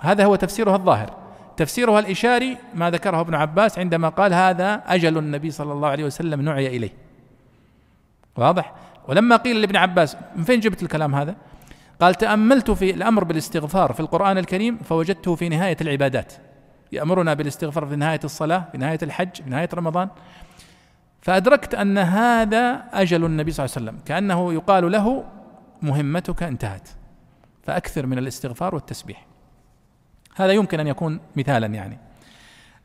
هذا هو تفسيرها الظاهر. تفسيرها الإشاري ما ذكره ابن عباس عندما قال هذا أجل النبي صلى الله عليه وسلم نعي إليه. واضح؟ ولما قيل لابن عباس من فين جبت الكلام هذا؟ قال تأملت في الأمر بالاستغفار في القرآن الكريم فوجدته في نهاية العبادات. يأمرنا بالاستغفار في نهاية الصلاة في نهاية الحج في نهاية رمضان. فأدركت أن هذا أجل النبي صلى الله عليه وسلم كأنه يقال له مهمتك انتهت. فأكثر من الاستغفار والتسبيح. هذا يمكن أن يكون مثالا يعني.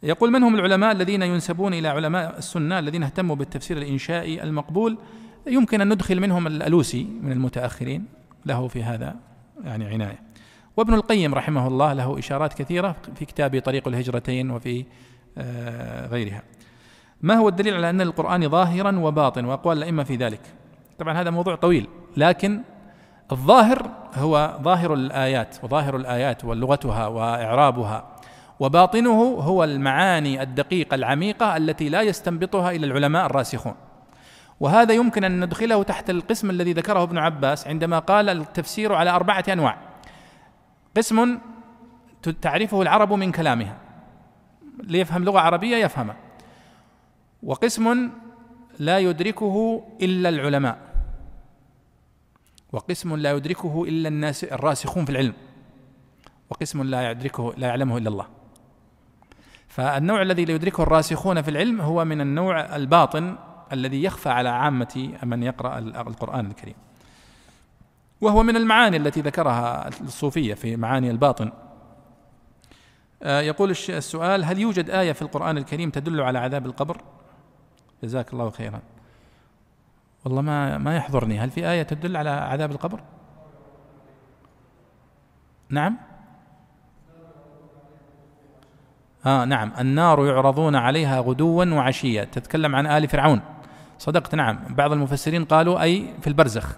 يقول من هم العلماء الذين ينسبون إلى علماء السنة الذين اهتموا بالتفسير الإنشائي المقبول؟ يمكن أن ندخل منهم الألوسي من المتأخرين. له في هذا يعني عناية. وابن القيم رحمه الله له إشارات كثيرة في كتابه طريق الهجرتين وفي آه، غيرها. ما هو الدليل على أن القرآن ظاهرا وباطن وأقوال الأئمة في ذلك. طبعا هذا موضوع طويل لكن الظاهر هو ظاهر الآيات وظاهر الآيات ولغتها وإعرابها. وباطنه هو المعاني الدقيقة العميقة التي لا يستنبطها إلا العلماء الراسخون. وهذا يمكن أن ندخله تحت القسم الذي ذكره ابن عباس عندما قال التفسير على أربعة أنواع. قسم تعرفه العرب من كلامها ليفهم لغة عربية يفهمها وقسم لا يدركه إلا العلماء. وقسم لا يدركه إلا الناس الراسخون في العلم. وقسم لا يدركه لا يعلمه إلا الله. فالنوع الذي لا يدركه الراسخون في العلم هو من النوع الباطن الذي يخفى على عامة من يقرأ القرآن الكريم. وهو من المعاني التي ذكرها الصوفية في معاني الباطن. آه، يقول السؤال هل يوجد آية في القرآن الكريم تدل على عذاب القبر؟ جزاك الله خيرا. والله ما ما يحضرني. هل في آية تدل على عذاب القبر؟ نعم. آه نعم. النار يعرضون عليها غدوا وعشيا. تتكلم عن آل فرعون. صدقت نعم. بعض المفسرين قالوا أي في البرزخ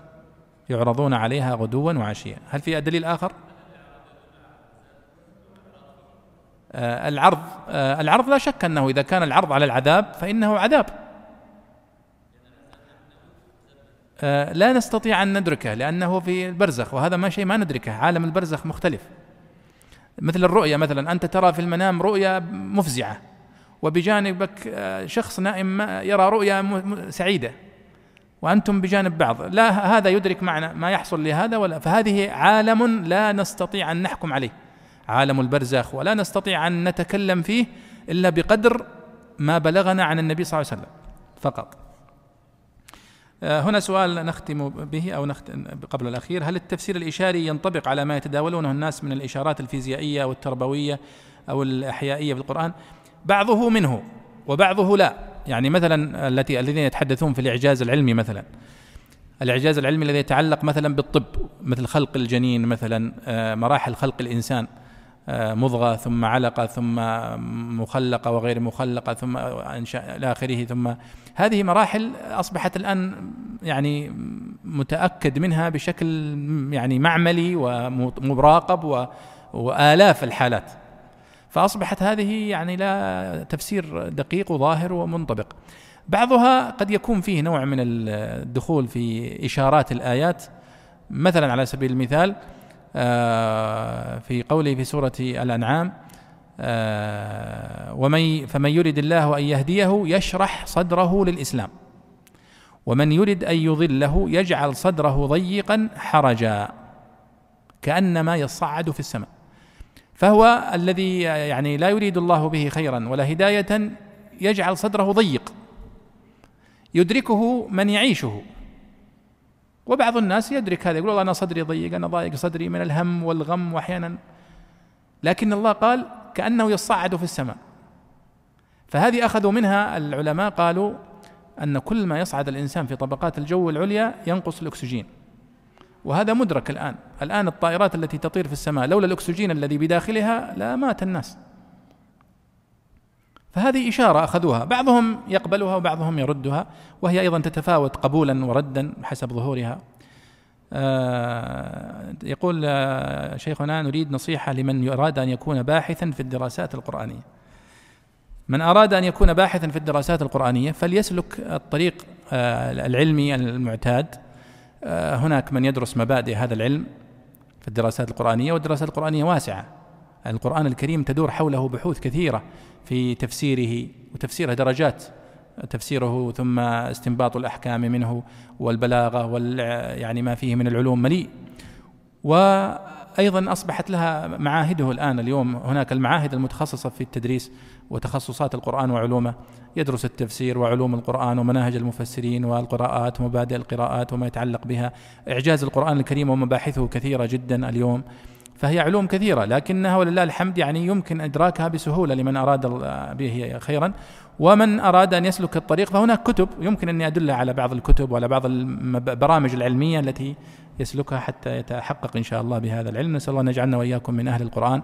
يعرضون عليها غدوا وعشيا. هل في دليل آخر؟ آه العرض آه العرض لا شك أنه إذا كان العرض على العذاب فإنه عذاب. آه لا نستطيع أن ندركه لأنه في البرزخ وهذا ما شيء ما ندركه. عالم البرزخ مختلف. مثل الرؤية مثلا أنت ترى في المنام رؤيا مفزعة. وبجانبك آه، شخص نائم يرى رؤيا سعيدة. وأنتم بجانب بعض. لا هذا يدرك معنى ما يحصل لهذا ولا فهذه عالم لا نستطيع أن نحكم عليه. عالم البرزخ ولا نستطيع أن نتكلم فيه إلا بقدر ما بلغنا عن النبي صلى الله عليه وسلم فقط. آه، هنا سؤال نختم به أو نختم قبل الأخير. هل التفسير الإشاري ينطبق على ما يتداولونه الناس من الإشارات الفيزيائية والتربوية أو الأحيائية في القرآن؟ بعضه منه وبعضه لا. يعني مثلا التي الذين يتحدثون في الإعجاز العلمي مثلا. الإعجاز العلمي الذي يتعلق مثلا بالطب مثل خلق الجنين مثلا آه، مراحل خلق الإنسان آه، مضغة ثم علقة ثم مخلقة وغير مخلقة ثم انشاء إلى آخره ثم هذه مراحل أصبحت الآن يعني متأكد منها بشكل يعني معملي ومراقب وآلاف الحالات. فأصبحت هذه يعني لا تفسير دقيق وظاهر ومنطبق. بعضها قد يكون فيه نوع من الدخول في إشارات الآيات. مثلا على سبيل المثال آه، في قوله في سورة الأنعام آه، ومن فمن يرد الله أن يهديه يشرح صدره للإسلام. ومن يرد أن يضله يجعل صدره ضيقا حرجا كأنما يصعد في السماء. فهو الذي يعني لا يريد الله به خيرا ولا هداية يجعل صدره ضيق. يدركه من يعيشه. وبعض الناس يدرك هذا يقول والله أنا صدري ضيق أنا ضايق صدري من الهم والغم وأحيانا. لكن الله قال كأنه يصعد في السماء. فهذه أخذوا منها العلماء قالوا أن كل ما يصعد الإنسان في طبقات الجو العليا ينقص الأكسجين. وهذا مدرك الآن. الآن الطائرات التي تطير في السماء لولا الأكسجين الذي بداخلها لا مات الناس. فهذه إشارة أخذوها. بعضهم يقبلها وبعضهم يردها وهي أيضا تتفاوت قبولا وردا حسب ظهورها. آه، يقول آه، شيخنا نريد نصيحة لمن أراد أن يكون باحثا في الدراسات القرآنية. من أراد أن يكون باحثا في الدراسات القرآنية فليسلك الطريق آه، العلمي المعتاد هناك من يدرس مبادئ هذا العلم في الدراسات القرآنية والدراسات القرآنية واسعة. القرآن الكريم تدور حوله بحوث كثيرة في تفسيره وتفسيره درجات تفسيره ثم استنباط الأحكام منه والبلاغة وال يعني ما فيه من العلوم مليء. وأيضا أصبحت لها معاهده الآن اليوم. هناك المعاهد المتخصصة في التدريس وتخصصات القرآن وعلومه. يدرس التفسير وعلوم القرآن ومناهج المفسرين والقراءات ومبادئ القراءات وما يتعلق بها. إعجاز القرآن الكريم ومباحثه كثيرة جدا اليوم. فهي علوم كثيرة لكنها ولله الحمد يعني يمكن إدراكها بسهولة لمن أراد به خيرا. ومن أراد أن يسلك الطريق فهناك كتب. يمكن أني أدل على بعض الكتب وعلى بعض البرامج العلمية التي يسلكها حتى يتحقق إن شاء الله بهذا العلم. نسأل الله أن يجعلنا وإياكم من أهل القرآن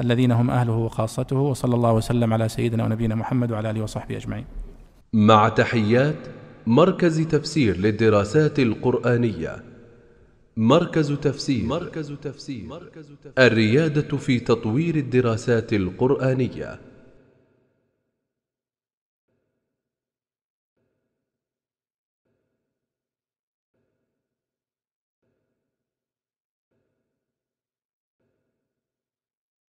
الذين هم أهله وخاصته وصلى الله وسلم على سيدنا ونبينا محمد وعلى آله وصحبه أجمعين. مع تحيات مركز تفسير للدراسات القرآنية. مركز تفسير. مركز تفسير. الريادة في تطوير الدراسات القرآنية.